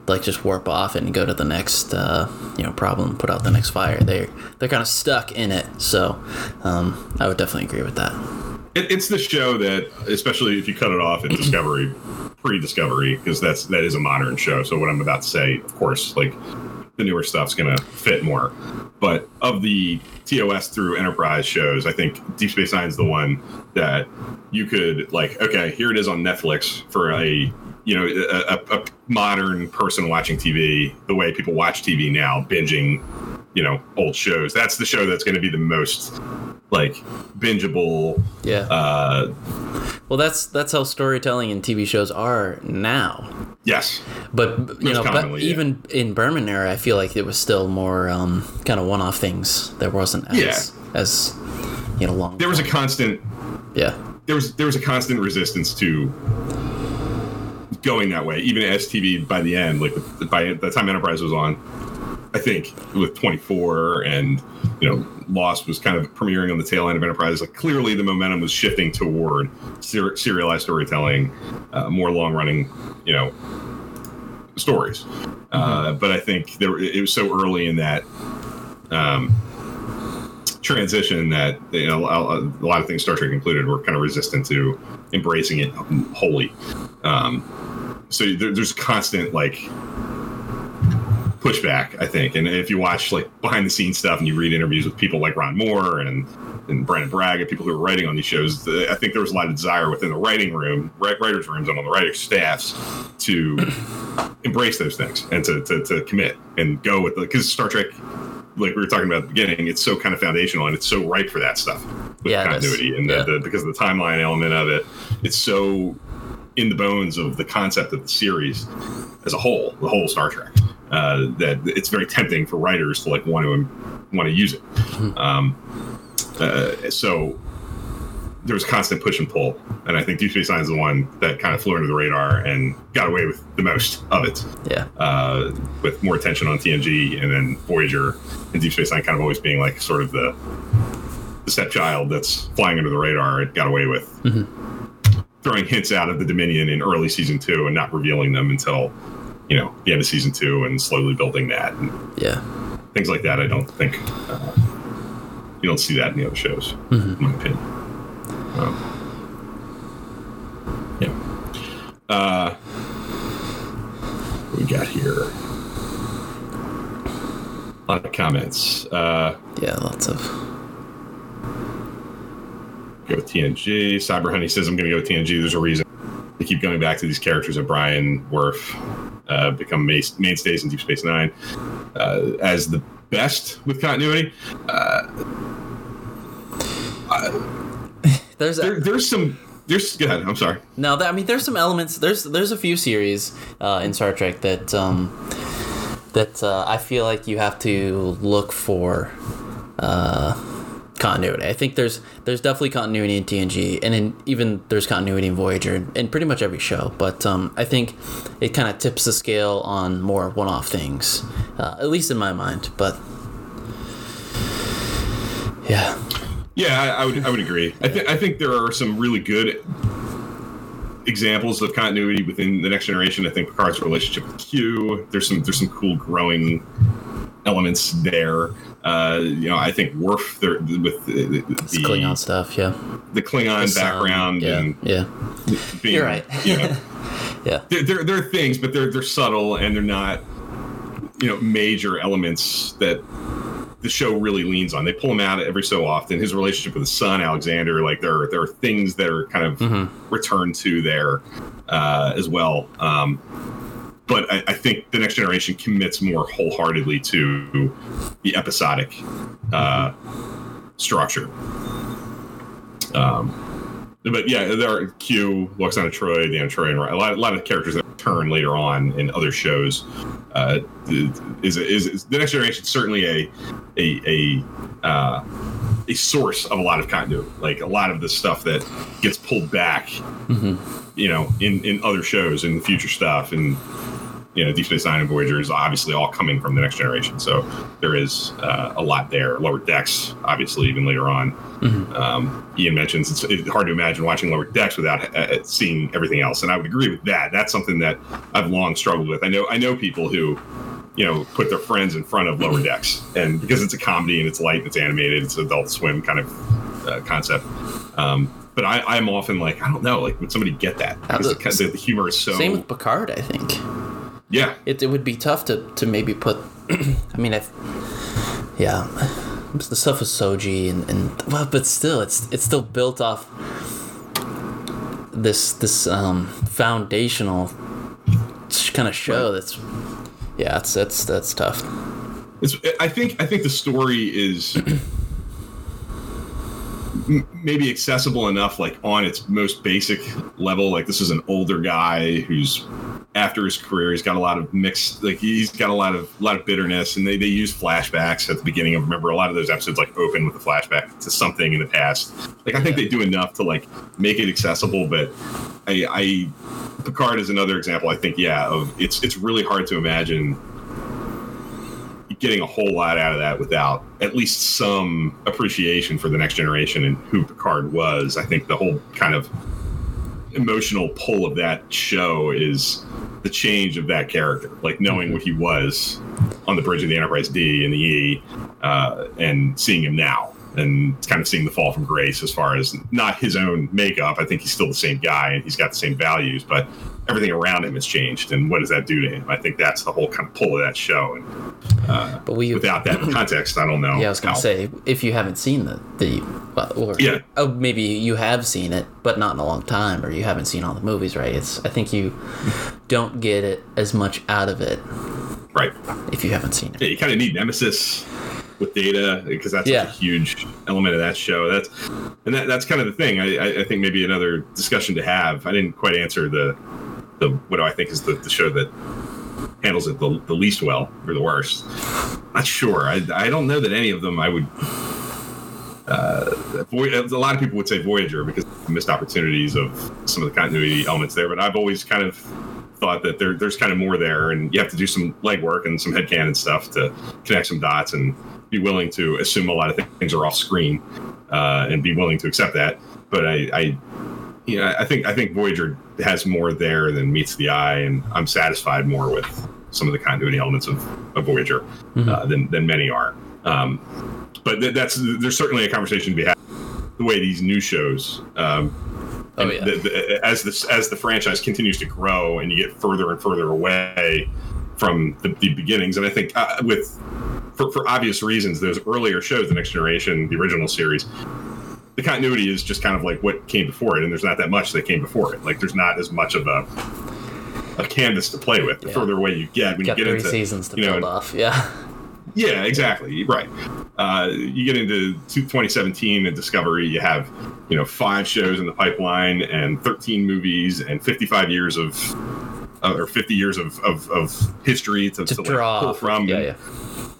like just warp off and go to the next uh, you know problem, put out the next fire. They they're kind of stuck in it. So um, I would definitely agree with that. It, it's the show that, especially if you cut it off at Discovery, pre-Discovery, because that's that is a modern show. So what I'm about to say, of course, like the newer stuff's gonna fit more. But of the TOS through Enterprise shows, I think Deep Space Nine is the one that you could like. Okay, here it is on Netflix for a you know a, a, a modern person watching TV, the way people watch TV now, binging you know old shows. That's the show that's going to be the most like bingeable Yeah. uh, well, that's that's how storytelling and TV shows are now. yes, But you Most know, but yeah. even in Berman era, I feel like it was still more um, kind of one-off things. There wasn't as Yeah. as you know long. there was a constant yeah, there was there was a constant resistance to going that way. Even as TV by the end, like by the time Enterprise was on, I think with 24 and you know Lost was kind of premiering on the tail end of Enterprise. Like clearly the momentum was shifting toward ser- serialized storytelling, uh, more long running, you know, stories. Uh, but I think there it was so early in that. Um, transition that you know a, a lot of things Star Trek included were kind of resistant to embracing it wholly. Um, so there, there's constant like pushback, I think. And if you watch like behind the scenes stuff and you read interviews with people like Ron Moore and and Brannon Braga, people who are writing on these shows, the, I think there was a lot of desire within the writing room, wri- writers' rooms, and on the writers' staffs to embrace those things and to, to, to commit and go with the because Star Trek like we were talking about at the beginning, it's so kind of foundational and it's so ripe for that stuff with Yeah, continuity and Yeah. the, the, because of the timeline element of it. It's so in the bones of the concept of the series as a whole, the whole Star Trek, uh, that it's very tempting for writers to like want to want to use it. Um, uh, so there was constant push and pull, and I think Deep Space Nine is the one that kind of flew under the radar and got away with the most of it Yeah. uh, with more attention on TNG, and then Voyager and Deep Space Nine kind of always being like sort of the the stepchild that's flying under the radar. It got away with throwing hints out of the Dominion in early season two and not revealing them until you know the end of season two, and slowly building that and Yeah. things like that. I don't think uh, you don't see that in the other shows, in my opinion. Um, yeah. Uh, what we got here? A lot of comments. Uh, Yeah. Lots of. Go with TNG. Cyber Honey says I'm going to go with TNG. There's a reason. They keep going back to these characters O'Brien Worf uh, become mainstays in Deep Space Nine uh, as the best with continuity. There's There, there's some. There's. Go ahead. I'm sorry. No, that, I mean, there's some elements. There's there's a few series uh, in Star Trek that um, that uh, I feel like you have to look for uh, continuity. I think there's there's definitely continuity in TNG, and in, even there's continuity in Voyager, in pretty much every show. But um, I think it kind of tips the scale on more one-off things, uh, at least in my mind. But yeah, Yeah, I, I would. I would agree. I think. I think there are some really good examples of continuity within the next generation. I think Picard's relationship with Q. There's some. There's some cool growing elements there. Uh, you know, I think Worf there with the, the, Klingon stuff. Yeah, the Klingon The background Yeah, and yeah, being, You're right. you know, yeah. there, there, there are things, but they're they're subtle and they're not, you know, major elements that the show really leans on. They pull him out every so often. His relationship with his son Alexander, like there are, there are things that are kind of Mm-hmm. returned to there uh, as well. Um, but I, I think the next generation commits more wholeheartedly to the episodic uh, structure. Um, but yeah, there are Q, Lwaxana Troi, the Troi, and a lot, a lot of characters that return later on in other shows. Uh, is, is, is the next generation certainly a a a uh, a source of a lot of continuity, like a lot of the stuff that gets pulled back, you know, in in other shows and future stuff, and you know, Deep Space Nine and Voyager is obviously all coming from the next generation. So there is uh, a lot there. Lower Decks, obviously, even later on. Um, Ian mentions it's, it's hard to imagine watching Lower Decks without uh, seeing everything else, and I would agree with that. That's something that I've long struggled with. I know I know people who. You know, put their friends in front of Lower Decks, and because it's a comedy and it's light, and it's animated, it's Adult Swim kind of uh, concept. Um, but I, I'm often like, I don't know, like, would somebody get that? Because the, the, the humor is so. Same with Picard, I think. Yeah, It, it would be tough to, to maybe put. I mean, if yeah, the stuff with Soji and, and well, but still, it's it's still built off this this um, foundational kind of show. That's yeah, it's that's that's tough. It's, I think I think the story is maybe accessible enough, like on its most basic level. Like this is an older guy who's after his career, he's got a lot of mixed, like he's got a lot of a lot of bitterness, and they, they use flashbacks at the beginning of. Remember, a lot of those episodes like open with a flashback to something in the past. Like I think they do enough to like make it accessible, but I, I Picard is another example. I think yeah, of it's it's really hard to imagine getting a whole lot out of that without at least some appreciation for the next generation and who Picard was. I think the whole kind of emotional pull of that show is the change of that character, like knowing what he was on the bridge of the Enterprise D and the E, uh, and seeing him now, and kind of seeing the fall from grace as far as not his own makeup. I think he's still the same guy and he's got the same values, but everything around him has changed. And what does that do to him? I think that's the whole kind of pull of that show. And uh, But we without that context, I don't know. Yeah, I was gonna how- say if you haven't seen the the well, or Yeah. oh maybe you have seen it, but not in a long time, or you haven't seen all the movies, right? It's I think you don't get it as much out of it right. if you haven't seen it. Yeah, you kind of need Nemesis with data because that's Yeah. a huge element of that show. That's and that, that's kind of the thing. I, I, I think maybe another discussion to have. I didn't quite answer the the what do I think is the, the show that handles it the, the least well or the worst. Not sure. I, I don't know that any of them I would. Uh, a lot of people would say Voyager because missed opportunities of some of the continuity elements there, but I've always kind of thought that there, there's kind of more there, and you have to do some legwork and some headcanon stuff to connect some dots and be willing to assume a lot of things are off screen uh, and be willing to accept that. But I, I you know, I think I think Voyager has more there than meets the eye, and I'm satisfied more with some of the continuity elements of, of Voyager uh, than than many are. Um, but th- that's there's certainly a conversation to be had. The way these new shows, um, Oh, yeah. the, the, as this as the franchise continues to grow and you get further and further away from the, the beginnings, and I think uh, with for, for obvious reasons, those earlier shows, the Next Generation, the original series, the continuity is just kind of like what came before it, and there's not that much that came before it. Like there's not as much of a a canvas to play with. The Yeah. further away you get, when Got you get three into seasons to you know, build off. Yeah. yeah, exactly. Right. Uh, you get into 2017 and Discovery, you have, you know, five shows in the pipeline and 13 movies and 55 years of, uh, or 50 years of, of, of history to, To to, like, pull from. Yeah, And, yeah.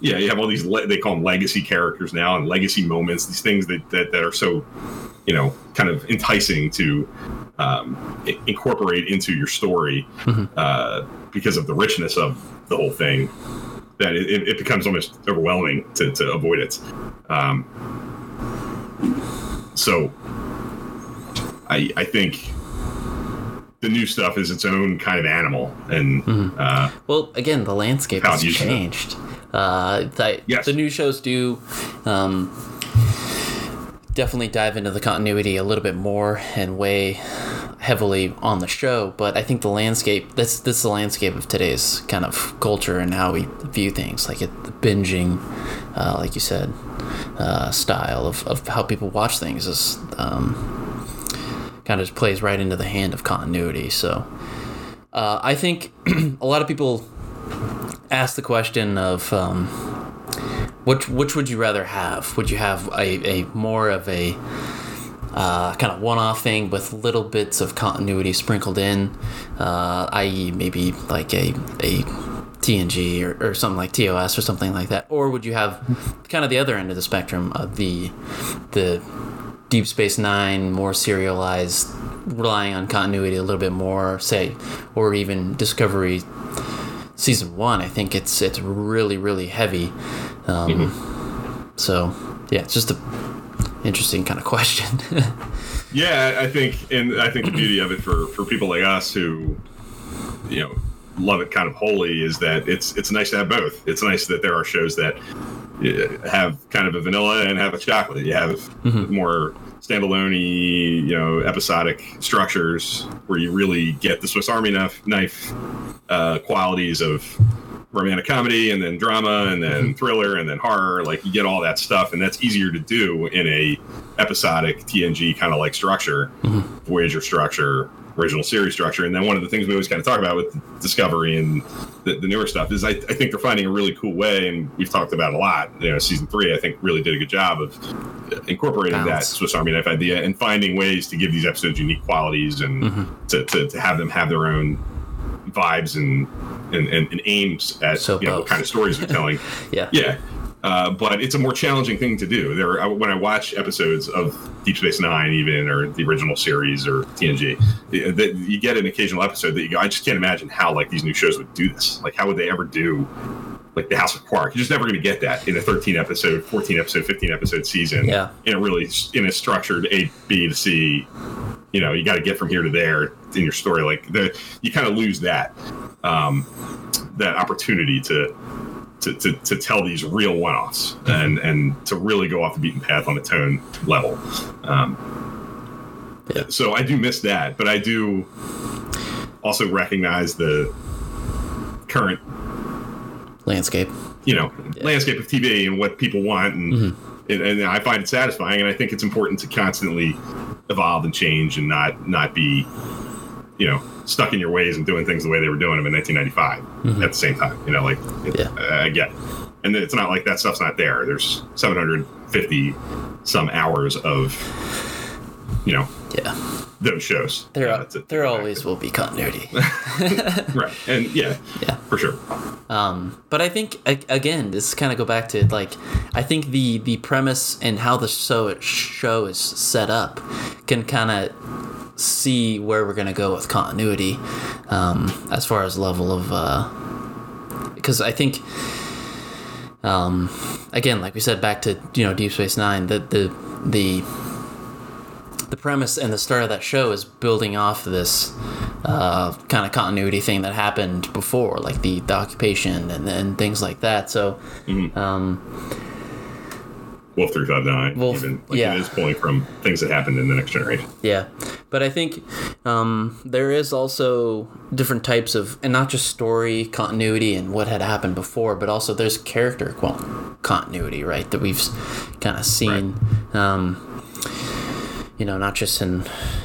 yeah, you have all these, le- they call them legacy characters now and legacy moments, these things that, that, that are so, you know, kind of enticing to um, i- incorporate into your story Mhm. uh, because of the richness of the whole thing that it, it- it becomes almost overwhelming to, to avoid it. Um, so I, I think the new stuff is its own kind of animal, and Mhm. uh, Well, again, the landscape has do you see that? changed. Uh, the, Yes. the new shows do um, definitely dive into the continuity a little bit more and weigh heavily on the show. But I think the landscape this this is the landscape of today's kind of culture and how we view things, like it, the binging, uh, like you said, uh, style of, of how people watch things is um, kind of just plays right into the hand of continuity. So. Uh, I think a lot of people ask the question of um, which which would you rather have? Would you have a, a more of a uh, kind of one-off thing with little bits of continuity sprinkled in, uh, i.e., maybe like a a TNG or, or something like TOS or something like that, or would you have kind of the other end of the spectrum of the the Deep Space Nine more serialized, relying on continuity a little bit more, say, or even Discovery season one? I think it's it's really really heavy. Um, So yeah, it's just a interesting kind of question. yeah, I think, and I think the beauty of it for for people like us who, you know, love it kind of wholly is that it's it's nice to have both. It's nice that there are shows that have kind of a vanilla and have a chocolate. You have mm-hmm. more standalone you know episodic structures where you really get the Swiss Army knife knife uh, qualities of romantic comedy and then drama and then mm-hmm. thriller and then horror. Like you get all that stuff and that's easier to do in a episodic tng kind of like structure mm-hmm. voyager structure original series structure and then one of the things we always kind of talk about with discovery and the, the newer stuff is I, I think they're finding a really cool way and we've talked about a lot you know season three i think really did a good job of incorporating that swiss army knife idea and finding ways to give these episodes unique qualities and Mhm. to, to, to have them have their own vibes and and, and, and aims at So you know, what kind of stories they're telling. yeah. yeah, uh, but it's a more challenging thing to do. There, I- when I watch episodes of Deep Space Nine, even or the original series or TNG, the- the- you get an occasional episode that you go, I just can't imagine how like these new shows would do this. Like, how would they ever do? Like the House of Quark, you're just never going to get that in a 13 episode, 14 episode, 15 episode season. Yeah. in a really in a structured A, B to C you know you got to get from here to there in your story like the you kind of lose that um that opportunity to to, to, to tell these real one-offs and and to really go off the beaten path on a tone level um Yeah. so i do miss that but i do also recognize the current Landscape. you know Yeah. landscape of TV and what people want, and, Mhm. and and I find it satisfying, and I think it's important to constantly evolve and change and not not be, you know, stuck in your ways and doing things the way they were doing them in 1995 Mhm. at the same time. You know, like it, Yeah. uh, I get. it. and it's not like that stuff's not there. There's 750 some hours of, you know, Yeah. those shows. There, uh, to- there always will be continuity. right, and yeah, Yeah. for sure. Um, but I think again, this kind of go back to like I think the the premise and how the show show is set up can kind of see where we're gonna go with continuity um, as far as level of uh, because I think um, again, like we said, back to you know Deep Space Nine, the the the the premise and the start of that show is building off this uh, kind of continuity thing that happened before, like the, the occupation and, and things like that. So, um, Wolf three five nine. Wolf- even like yeah. it is pulling from things that happened in the next generation. yeah. But I think um, there is also different types of, and not just story continuity and what had happened before, but also there's character continuity, right? That we've kind of seen. Um, you know, not just in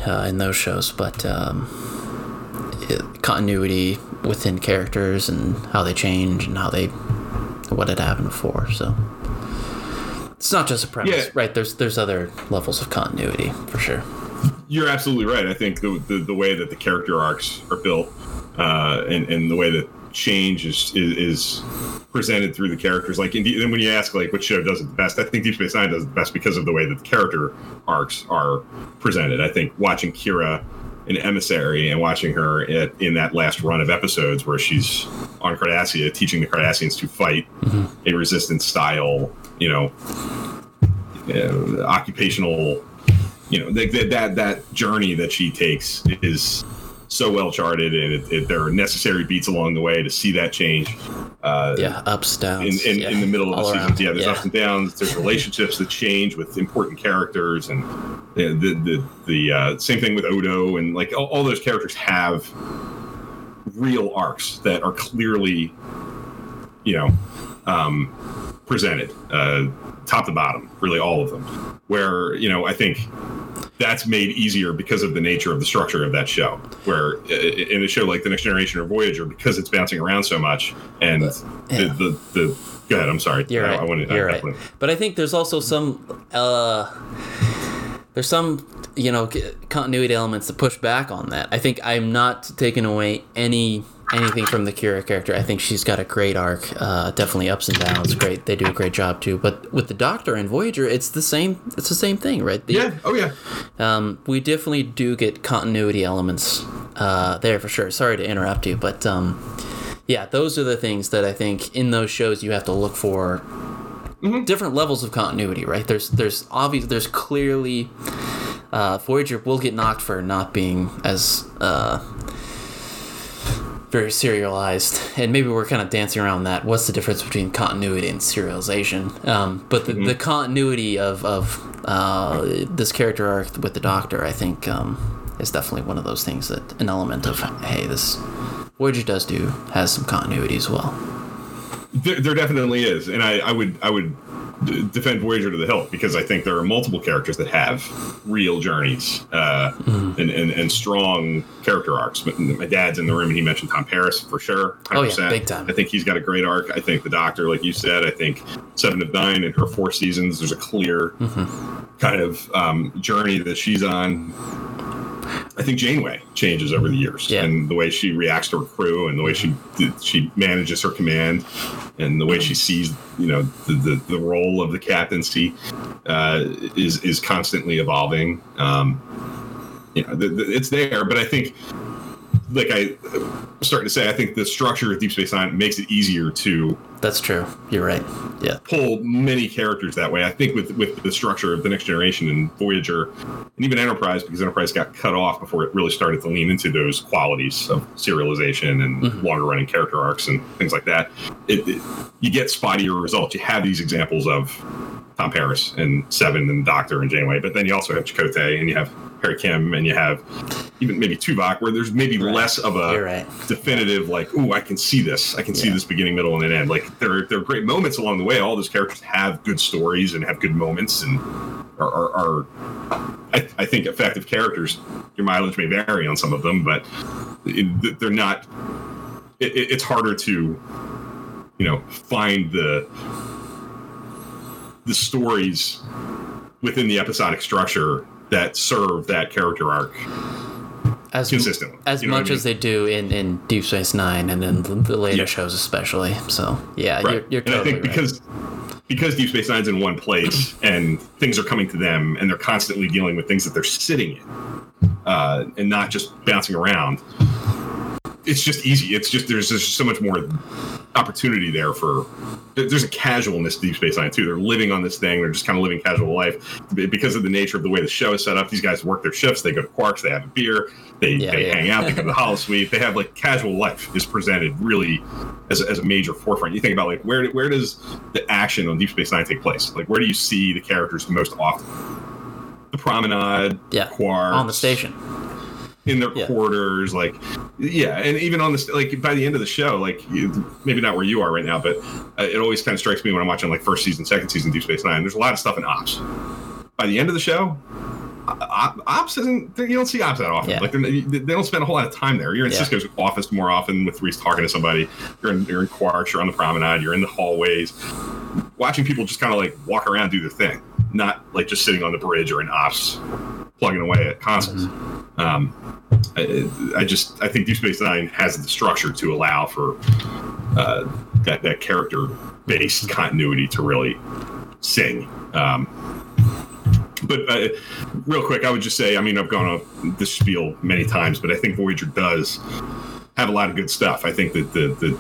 uh, in those shows, but um, it- continuity within characters and how they change and how they what had happened before. So it's not just a premise, Yeah. right? There's there's other levels of continuity for sure. You're absolutely right. I think the the, the way that the character arcs are built, uh, and and the way that change is is, is presented through the characters. Like, then when you ask like which show does it the best, I think Deep Space Nine does it the best because of the way that the character arcs are presented. I think watching Kira an Emissary and watching her at, in that last run of episodes where she's on Cardassia teaching the Cardassians to fight a resistance style, you know, uh, occupational you know that that that, that journey that she takes is so well charted and it, it, there are necessary beats along the way to see that change uh, Yeah, ups, downs. in, in, yeah, in the middle of the all season around. yeah there's yeah. ups and downs there's relationships that change with important characters and the the the, the uh, same thing with odo and like all, all those characters have real arcs that are clearly you know um, presented uh, top to bottom really all of them where you know i think that's made easier because of the nature of the structure of that show. Where i- i- in a show like The Next Generation or Voyager, because it's bouncing around so much, and yeah. the, the the go ahead. I'm sorry. You're I, right. I wanted, You're right. definitely- But I think there's also some uh, there's some you know continuity elements to push back on that. I think I'm not taking away any anything from the Kira character. I think she's got a great arc. Uh, definitely ups and downs. Great. They do a great job too. But with the Doctor and Voyager, it's the same. It's the same thing, right? The- Yeah. Oh yeah. um, we definitely do get continuity elements uh, there for sure. Sorry to interrupt you, but um, yeah, those are the things that I think in those shows you have to look for different levels of continuity. Right? There's there's obvious there's clearly uh, Voyager will get knocked for not being as uh, very serialized, and maybe we're kind of dancing around that. What's the difference between continuity and serialization? Um, but the, the continuity of of uh, this character arc with the Doctor, I think, um, is definitely one of those things that an element of hey, this Voyager does do has some continuity as well. There, there definitely is, and I, I would I would d- defend Voyager to the hilt because I think there are multiple characters that have real journeys uh, Mm-hmm. and, and and strong character arcs. But my dad's in the room and he mentioned Tom Paris for sure. Oh, yeah, big time. I think he's got a great arc. I think the Doctor, like you said, I think Seven of Nine in her four seasons, there's a clear Mm-hmm. kind of um, journey that she's on. I think Janeway changes over the years, Yeah. and the way she reacts to her crew, and the way she she manages her command, and the way she sees, you know, the the, the role of the captaincy uh, is is constantly evolving. Um, you know, the, the, it's there, but I think, like I was starting to say, I think the structure of Deep Space Nine makes it easier to That's true. You're right. Yeah. pull many characters that way. I think with with the structure of the next generation and Voyager, and even Enterprise, because Enterprise got cut off before it really started to lean into those qualities of serialization and mm-hmm. longer running character arcs and things like that. It, it- you get spottier results. You have these examples of Tom Paris and Seven and Doctor and Janeway, but then you also have Chakotay and you have Harry Kim and you have even maybe Tuvok, where there's maybe Right. less of a right. definitive like ooh i can see this. I can see this beginning middle and an end. Like there, there are great moments along the way. All those characters have good stories and have good moments and are, are, are I, I think effective characters. Your mileage may vary on some of them but it, they're not it- it's harder to you know find the the stories within the episodic structure that serve that character arc as consistently. as You know much I mean? as they do in, in Deep Space Nine and then the, the later Yeah. shows, especially. So yeah, Right. you're, you're and I think right. because because Deep Space Nine's in one place and things are coming to them and they're constantly dealing with things that they're sitting in uh, and not just bouncing around. It's just easy. It's just there's just so much more opportunity there for. There's a casualness to Deep Space Nine too. They're living on this thing. They're just kind of living casual life because of the nature of the way the show is set up. These guys work their shifts. They go to Quarks. They have a beer. They, Yeah, they yeah. hang out. They go to the holosuite. They have like casual life is presented really as a, as a major forefront. You think about like where where does the action on Deep Space Nine take place? Like where do you see the characters most often? The promenade, Yeah, Quarks, on the station. In their Yeah. quarters, like yeah, and even on this, like by the end of the show, like you, maybe not where you are right now, but uh, it always kind of strikes me when I'm watching like first season, second season Deep Space Nine. There's a lot of stuff in Ops. By the end of the show, Ops isn't you don't see Ops that often. Yeah. Like they're, don't spend a whole lot of time there. You're in Yeah. Sisko's office more often with Reese talking to somebody. You're in you're in Quarks. You're on the promenade. You're in the hallways, watching people just kind of like walk around do their thing, not like just sitting on the bridge or in Ops plugging away at consoles. Um, I, I just I think Deep Space Nine has the structure to allow for uh, that that character based continuity to really sing. Um, but uh, real quick, I would just say I mean I've gone off this spiel many times, but I think Voyager does have a lot of good stuff. I think that the the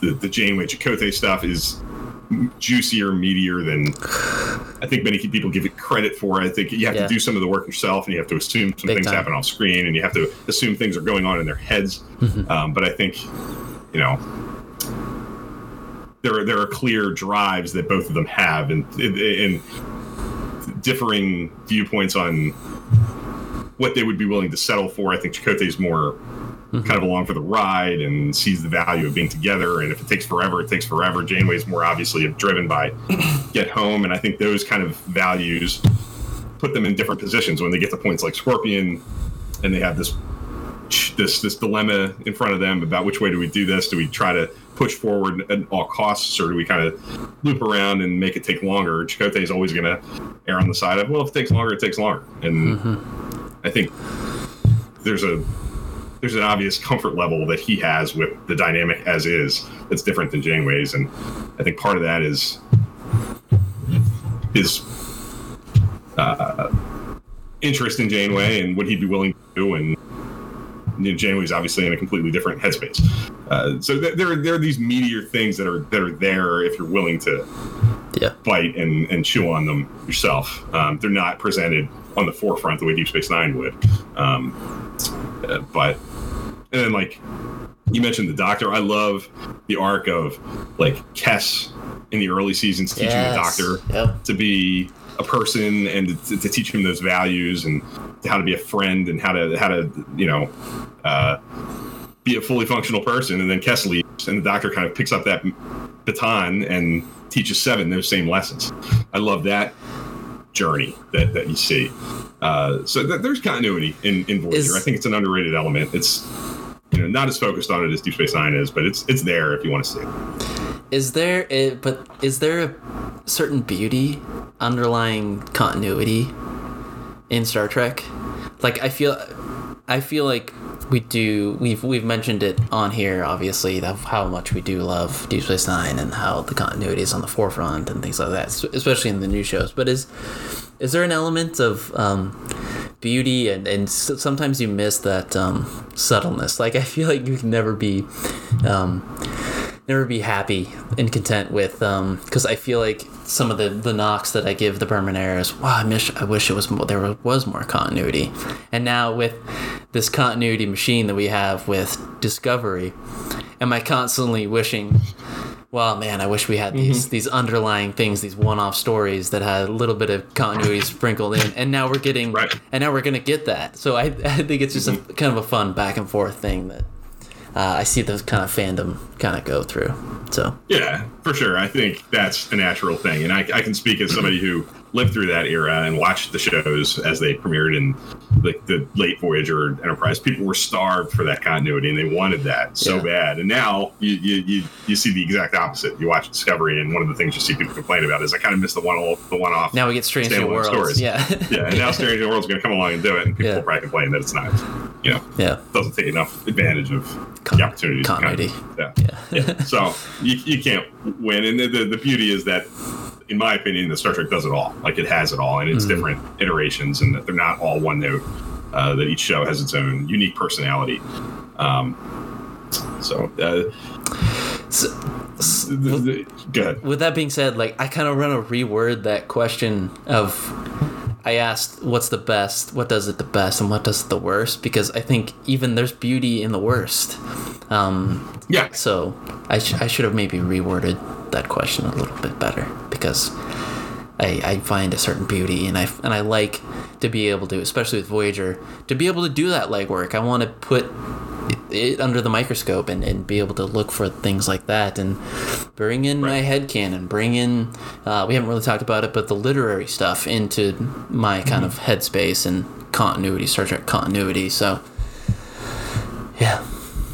the, the Janeway Chakotay stuff is juicier, meatier than I think many people give it credit for. I think you have Yeah. to do some of the work yourself, and you have to assume some Big things time. happen off screen, and you have to assume things are going on in their heads. Mm-hmm. Um, but I think, you know, there are, there are clear drives that both of them have, and and differing viewpoints on what they would be willing to settle for. I think Chakotay's more Mm-hmm. kind of along for the ride and sees the value of being together. And if it takes forever, it takes forever. Janeway's more obviously driven by get home, and I think those kind of values put them in different positions when they get to points like Scorpion, and they have this this this dilemma in front of them about which way do we do this? Do we try to push forward at all costs, or do we kind of loop around and make it take longer? Chakotay is always going to err on the side of well, if it takes longer, it takes longer, and mm-hmm. I think there's a there's an obvious comfort level that he has with the dynamic as is that's different than Janeway's, and I think part of that is his uh, interest in Janeway and what he'd be willing to do, and you know, Janeway's obviously in a completely different headspace. Uh, so th- there, are, there are these meteor things that are that are there if you're willing to Yeah. bite and, and chew on them yourself. Um, they're not presented on the forefront the way Deep Space Nine would. Um, uh, but and then like you mentioned the Doctor, I love the arc of like Kes in the early seasons teaching the Doctor Yep. to be a person and to, to teach him those values and how to be a friend and how to how to you know uh, be a fully functional person. And then Kes leaves, and the Doctor kind of picks up that baton and teaches Seven those same lessons. I love that journey that, that you see. Uh, so th- there's continuity in, in Voyager. Is- I think it's an underrated element. It's you know not as focused on it as Deep Space Nine is, but it's it's there if you want to see it. Is there a, but is there a certain beauty underlying continuity in Star Trek? Like I feel I feel like we do we've we've mentioned it on here obviously how much we do love Deep Space 9 and how the continuity is on the forefront and things like that especially in the new shows but is is there an element of um, beauty and and sometimes you miss that um, subtleness? Like I feel like you can never be um, never be happy and content with because I feel like some of the the knocks that I give the Berman era is wow I wish I wish it was more, there was more continuity. And now with this continuity machine that we have with Discovery am I constantly wishing well man I wish we had these these underlying things these one-off stories that had a little bit of continuity sprinkled in and now we're getting Right. and now we're gonna get that so I, I think it's just a kind of a fun back and forth thing that uh, I see those kind of fandom kind of go through. So Yeah, for sure. I think that's a natural thing, and I, I can speak as somebody who lived through that era and watched the shows as they premiered in like the late Voyager Enterprise. People were starved for that continuity, and they wanted that so Yeah. bad. And now you, you you you see the exact opposite. You watch Discovery, and one of the things you see people complain about is I kind of miss the one the one off. now we get Strange New Worlds. stories. Yeah. yeah, and now Strange New World's going to come along and do it, and people Yeah. will probably complain that it's not, you know, yeah. doesn't take enough advantage of Con- the opportunities. to kind of- continuity. yeah. Yeah. So you, you can't win. And the, the, the beauty is that, in my opinion, the Star Trek does it all. Like it has it all, and it's Mhm. different iterations, and that they're not all one note. Uh, that each show has its own unique personality. Um, so, uh, So, s- the, the, good. with that being said, like I kind of want to reword that question of I asked what's the best, what does it the best, and what does it the worst because I think even there's beauty in the worst. Um, Yeah. so I, sh- I should have maybe reworded that question a little bit better because I, I find a certain beauty and I and I like to be able to, especially with Voyager, to be able to do that legwork. I want to put it under the microscope and, and be able to look for things like that and bring in my Right. head canon, bring in uh, we haven't really talked about it, but the literary stuff into my kind of headspace and continuity, Star Trek continuity. So yeah.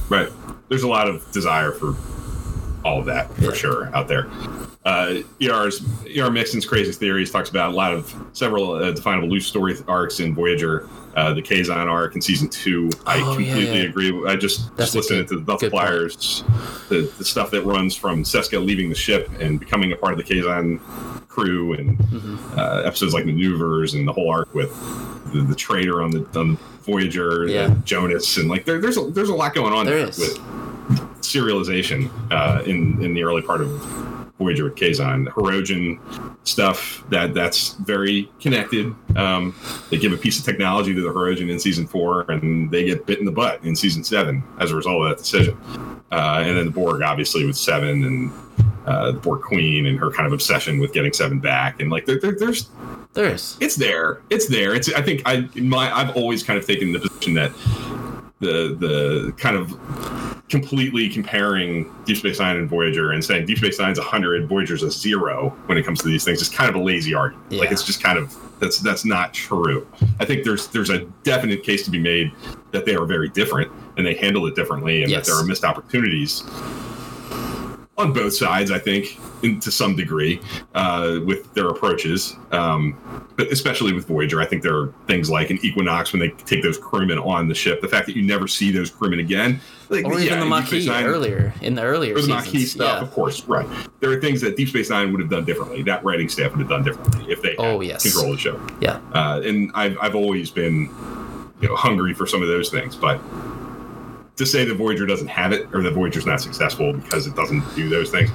Right. There's a lot of desire for all of that for Yeah. sure out there. Uh, ER's ER Mixon's Crazy Theories talks about a lot of several uh, definable loose story arcs in Voyager. Uh, the Kazon arc in season two, I Oh, completely yeah. agree. I just That's just listening good- to the Duff good the, the stuff that runs from Seska leaving the ship and becoming a part of the Kazon crew, and Mm-hmm. uh, episodes like Maneuvers and the whole arc with the, the traitor on the on Voyager, the Yeah. Jonas, and like there, there's a, there's a lot going on There there with serialization uh, in in the early part of Voyager with Kazon. Hirogen stuff that that's very connected. Um, they give a piece of technology to the Hirogen in season four, and they get bit in the butt in season seven as a result of that decision. Uh, and then the Borg, obviously, with Seven and uh, the Borg Queen and her kind of obsession with getting Seven back, and like there, there, there's There is. it's there. It's there. It's. I think I in my I've always kind of taken the position that the the kind of completely comparing Deep Space Nine and Voyager and saying Deep Space Nine's a hundred, Voyager's a zero when it comes to these things is kind of a lazy argument. Like it's just kind of that's that's not true. I think there's there's a definite case to be made that they are very different and they handle it differently and Yes. that there are missed opportunities on both sides, I think, in, to some degree, uh, with their approaches. Um, but especially with Voyager, I think there are things like an Equinox when they take those crewmen on the ship. The fact that you never see those crewmen again, like, Or yeah, even the in Deep Space Maquis Nine- earlier in the earlier or the seasons. Maquis stuff, Yeah. of course, right. There are things that Deep Space Nine would have done differently. That writing staff would have done differently if they Oh, yes. control the show. Yeah. Uh, and I've, I've always been you know, hungry for some of those things. But to say the Voyager doesn't have it or that Voyager's not successful because it doesn't do those things,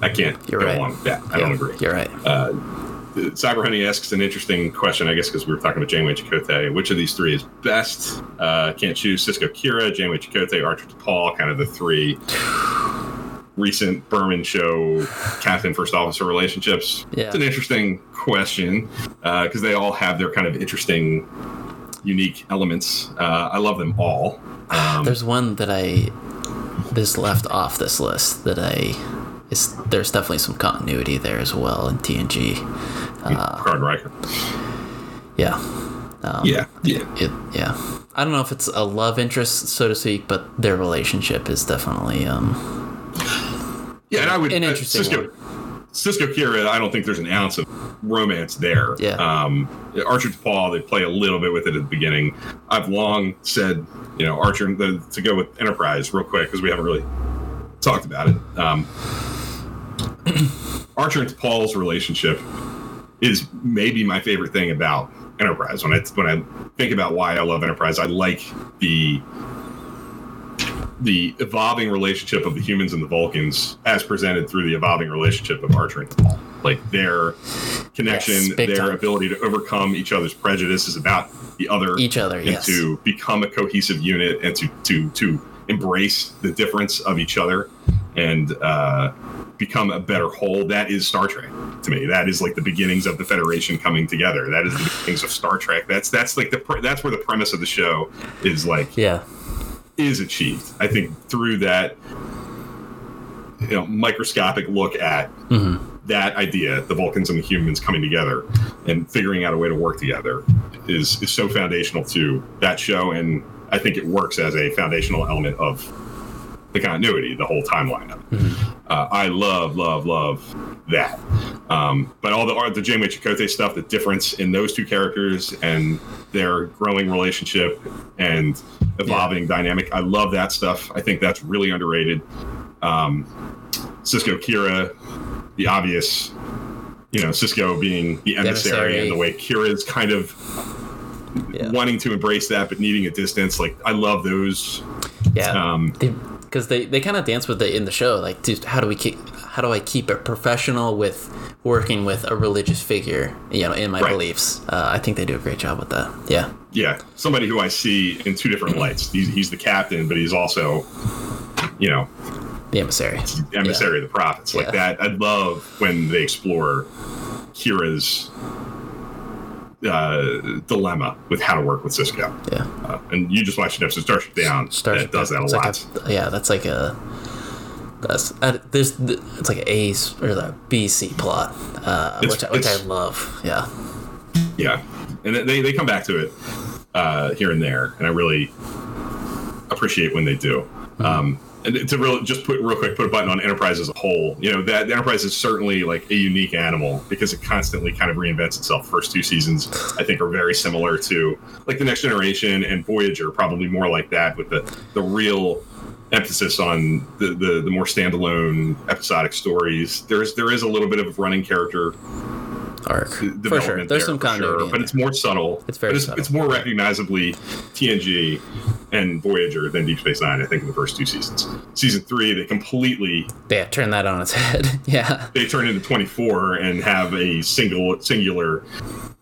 I can't You're go right. along with that. I Yeah, don't agree. You're right. Uh, Cyber Honey asks an interesting question, I guess, because we were talking about Janeway Chakotay. Which of these three is best? Uh, can't choose Sisko Kira, Janeway Chakotay, Archer T'Pol, kind of the three recent Berman show captain first officer relationships. Yeah. It's an interesting question because they all have their kind of interesting, unique elements. Uh, I love them all. Um, There's one that I this left off this list that I is there's definitely some continuity there as well in TNG. Uh, Picard Riker. yeah. Um, Yeah, yeah. It, yeah. I don't know if it's a love interest, so to speak, but their relationship is definitely um Yeah, and I would An uh, interesting Sisko, Sisko Kira. I don't think there's an ounce of romance there. Yeah. Um, Archer T'Pol, they play a little bit with it at the beginning. I've long said, you know, Archer the, to go with Enterprise real quick because we haven't really talked about it. Um, Archer and T'Pol's relationship is maybe my favorite thing about Enterprise. When I when I think about why I love Enterprise, I like the the evolving relationship of the humans and the Vulcans as presented through the evolving relationship of Archer and T'Pol. Like their connection, Yes, their time. ability to overcome each other's prejudices about the other, each other. and Yes. to become a cohesive unit and to to to embrace the difference of each other and uh, become a better whole. That is Star Trek to me. That is like the beginnings of the Federation coming together. That is the beginnings of Star Trek. That's that's like the pre- that's where the premise of the show is like Yeah. Is achieved. I think through that you know microscopic look at mm-hmm. that idea, the Vulcans and the humans coming together and figuring out a way to work together is is so foundational to that show and I think it works as a foundational element of the continuity, the whole timeline of it. Uh, I love, love, love that. Um, but all the art, the Janeway Chakotay stuff, the difference in those two characters and their growing relationship and evolving dynamic, I love that stuff. I think that's really underrated. Um, Sisko Kira, the obvious, you know, Sisko being the emissary, emissary. and the way Kira's kind of Yeah. wanting to embrace that but needing a distance. Like I love those. Yeah. Um, because they, they kind of dance with it in the show like dude how do we keep how do i keep it professional with working with a religious figure you know in my Right. beliefs uh, i think they do a great job with that yeah yeah, somebody who I see in two different lights. He's, he's the captain, but he's also, you know, the emissary the emissary of the prophets. Like Yeah. that. I love when they explore Kira's uh, dilemma with how to work with Sisko. yeah Uh, and you just watched an episode Starship Down Starship that does that a lot. like a, yeah that's like a that's uh, there's it's like a A or the B C plot uh, It's- which, I- which I love yeah Yeah, and they they come back to it uh, here and there, and I really appreciate when they do. Um, and to really just put real quick, put a button on Enterprise as a whole. You know that Enterprise is certainly like a unique animal because it constantly kind of reinvents itself. First two seasons, I think, are very similar to like the Next Generation and Voyager, probably more like that with the the real emphasis on the, the the more standalone episodic stories. There's there is a little bit of running character arc for sure there's there, some continuity sure, but it's more subtle. It's very it's, subtle. it's more recognizably TNG and Voyager than Deep Space Nine. I think in the first two seasons. Season three, they completely yeah turn that on its head yeah they turn into twenty four and have a single singular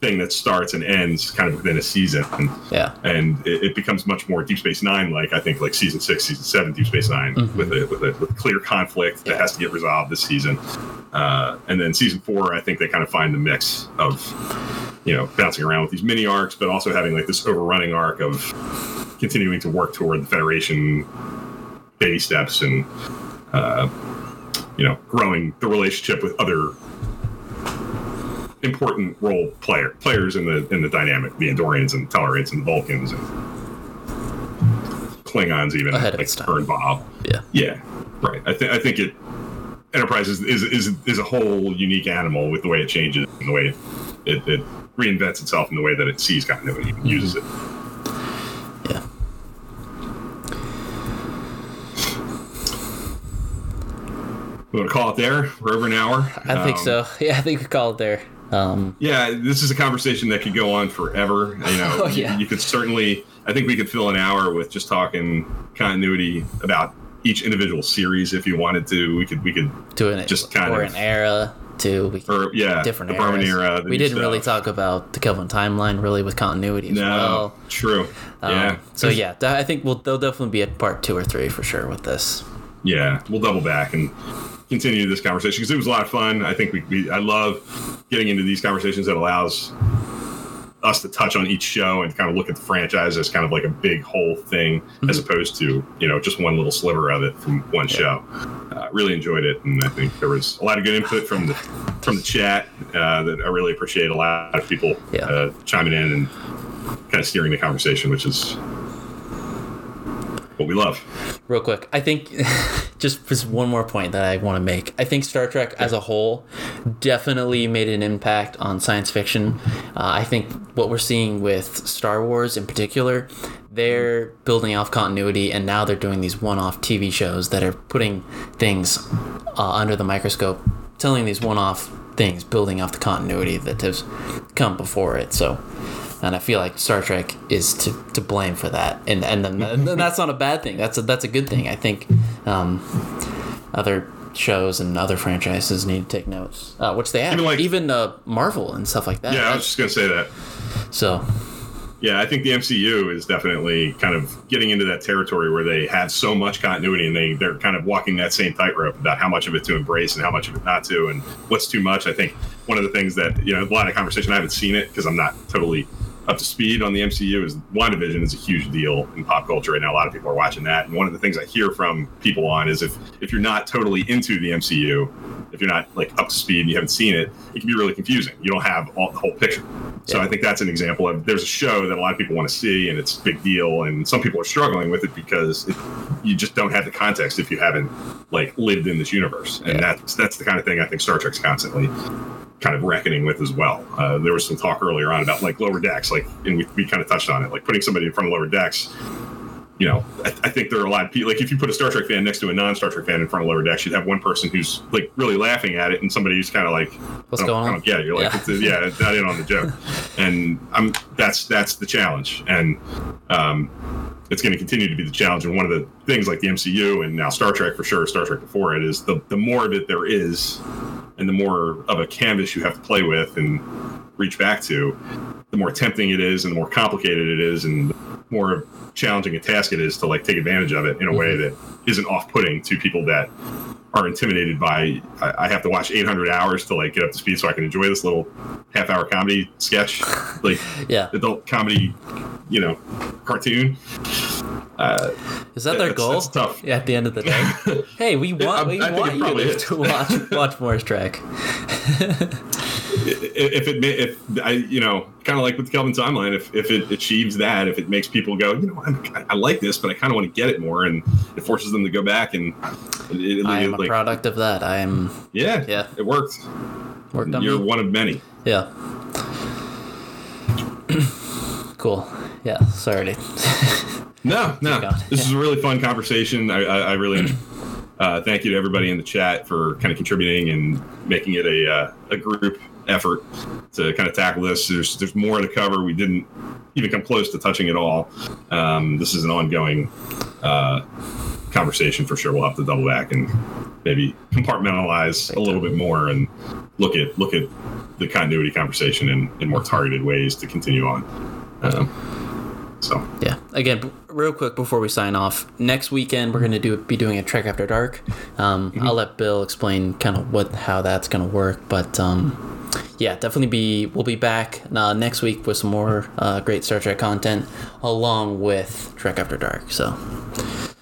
thing that starts and ends kind of within a season. And, yeah and it, it becomes much more Deep Space Nine like. I think like season six, season seven, Deep Space 9 with a with a with clear conflict that Mm-hmm. Has to get resolved this season. Uh, and then season four, I think they kind of find the mix of you know bouncing around with these mini arcs, but also having like this overrunning arc of continuing to work toward the Federation baby steps and uh, you know growing the relationship with other important role player players in the in the dynamic, the Andorians and Tellarians and Vulcans and Klingons even Ahead like are involved. yeah Yeah, right. I think I think it Enterprise is, is is is a whole unique animal with the way it changes and the way it, it reinvents itself in the way that it sees continuity and uses it. We want to call it there. We're over an hour. i think Um, so yeah i think we call it there um Yeah, this is a conversation that could go on forever. You know, Oh, yeah. you, you could certainly. I think we could fill an hour with just talking continuity about each individual series if you wanted to. We could. We could. doing it Just kind of. or of- an era too we Or yeah, different the eras. era. we didn't really talk about the Kelvin timeline really with continuity as No, well. true. Um, yeah. So yeah, I think we'll there'll definitely be a part two or three for sure with this. Yeah, we'll double back and continue this conversation because it was a lot of fun. I think we, we I love getting into these conversations that allows us to touch on each show and kind of look at the franchise as kind of like a big whole thing as opposed to you know just one little sliver of it from one show. Uh, really enjoyed it, and I think there was a lot of good input from the from the chat uh, that I really appreciate. A lot of people Yeah. uh, chiming in and kind of steering the conversation, which is what we love. Real quick, I think just just one more point that I want to make. I think Star Trek as a whole definitely made an impact on science fiction. Uh, I think what we're seeing with Star Wars in particular, they're building off continuity, and now they're doing these one-off TV shows that are putting things uh, under the microscope, telling these one-off things, building off the continuity that has come before it. So and I feel like Star Trek is to, to blame for that, and and then and that's not a bad thing. That's a that's a good thing. I think um, other shows and other franchises need to take notes, uh, which they have, Even like- even uh, Marvel and stuff like that. Yeah, I was just gonna say that. so Yeah, I think the MCU is definitely kind of getting into that territory where they have so much continuity and they, they're kind of walking that same tightrope about how much of it to embrace and how much of it not to and what's too much. I think one of the things that, you know, a lot of conversation, I haven't seen it because I'm not totally up to speed on the MCU, is WandaVision is a huge deal in pop culture right now. A lot of people are watching that, and one of the things I hear from people on is if if you're not totally into the MCU, if you're not like up to speed and you haven't seen it, it can be really confusing. You don't have all the whole picture. So Yeah. I think that's an example of there's a show that a lot of people want to see, and it's a big deal, and some people are struggling with it because it, you just don't have the context if you haven't like lived in this universe, and Yeah. that's that's the kind of thing I think Star Trek's constantly kind of reckoning with as well. Uh, there was some talk earlier on about like lower decks, like, and we, we kind of touched on it, like putting somebody in front of lower decks. You know, I, I think there are a lot of people. Like, if you put a Star Trek fan next to a non-Star Trek fan in front of lower decks, you'd have one person who's like really laughing at it, and somebody who's kind of like, What's going on? it. You're like, Yeah. it's yeah, not in on the joke, and I'm that's that's the challenge, and um, it's going to continue to be the challenge. And one of the things, like the MCU and now Star Trek for sure, Star Trek before it, is the the more of it there is, and the more of a canvas you have to play with and reach back to, the more tempting it is, and the more complicated it is, and the more challenging a task it is to like take advantage of it in a way mm-hmm. that isn't off-putting to people that are intimidated by I, I have to watch 800 hours to like get up to speed so I can enjoy this little half-hour comedy sketch, like Yeah. adult comedy, you know, cartoon. Uh, Is that their that's- goal? that's tough. Yeah, at the end of the day. hey, we want we I want you to, is. to watch watch more Trek. if it if I you know kind of like with the Kelvin timeline, if, if it achieves that, if it makes people go, you know, I'm, I like this, but I kind of want to get it more, and it forces them to go back and it, it, I am like, a product of that. I am yeah, Yeah. it worked. worked on You're me. one of many. Yeah. cool. Yeah. Sorry. No, no. This is a really fun conversation. I, I, I really uh, thank you to everybody in the chat for kind of contributing and making it a, uh, a group effort to kind of tackle this. There's there's more to cover. We didn't even come close to touching it all. Um, this is an ongoing uh, conversation for sure. We'll have to double back and maybe compartmentalize a little bit more and look at look at the continuity conversation in, in more targeted ways to continue on. Um, so Yeah. Again, real quick before we sign off, next weekend we're going to do be doing a Trek After Dark. Um, I'll let Bill explain kind of what how that's going to work, but um, yeah, definitely be we'll be back uh, next week with some more uh, great Star Trek content along with Trek After Dark. So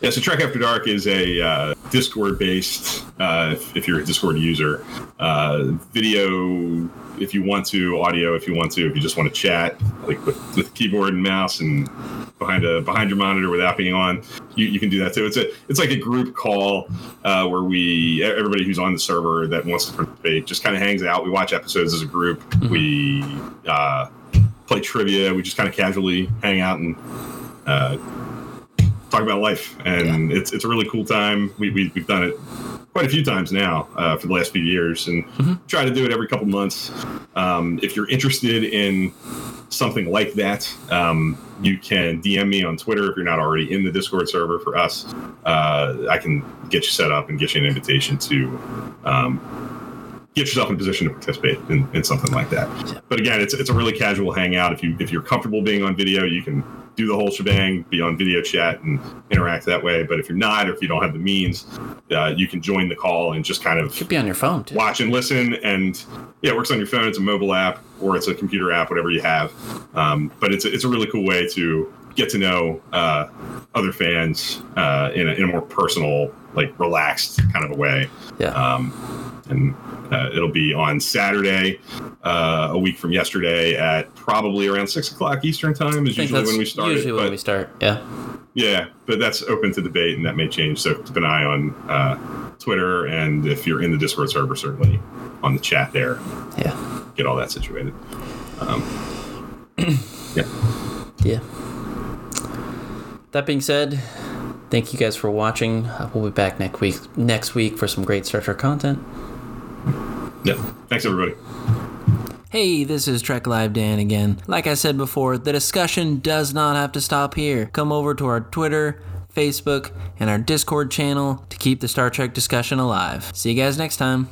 Yeah, so Trek After Dark is a uh, Discord based, uh, if, if you're a Discord user, uh, video if you want to, audio if you want to, if you just want to chat, like with, with keyboard and mouse and behind a behind your monitor without being on, you, you can do that too. It's a it's like a group call uh, where we everybody who's on the server that wants to participate just kind of hangs out. We watch episodes as a group. We uh, play trivia. We just kind of casually hang out and uh, talk about life, and it's it's a really cool time. We, we we've done it quite a few times now uh, for the last few years, and try to do it every couple months. Um, if you're interested in something like that, um, you can DM me on Twitter if you're not already in the Discord server for us. Uh, I can get you set up and get you an invitation to. Um, Get yourself in a position to participate in, in something like that. But again, it's, it's a really casual hangout. If you if you're comfortable being on video, you can do the whole shebang, be on video chat and interact that way. But if you're not, or if you don't have the means, uh, you can join the call and just kind of could be on your phone too. watch and listen. And yeah, it works on your phone. It's a mobile app or it's a computer app, whatever you have. Um, but it's a, it's a really cool way to get to know uh, other fans uh, in, a, in a more personal, like relaxed kind of a way. Yeah. Um, and uh, it'll be on Saturday, uh, a week from yesterday, at probably around six o'clock Eastern time. Is usually when we start. Usually it, when we start. Yeah. yeah, but that's open to debate, and that may change. So keep an eye on uh, Twitter, and if you're in the Discord server, certainly on the chat there, Yeah. get all that situated. Um, yeah, Yeah. That being said, thank you guys for watching. Uh, We'll be back next week next week for some great Star Trek content. Yeah. Thanks, everybody. Hey, this is Trek Live Dan again. Like I said before, the discussion does not have to stop here. Come over to our Twitter, Facebook, and our Discord channel to keep the Star Trek discussion alive. See you guys next time.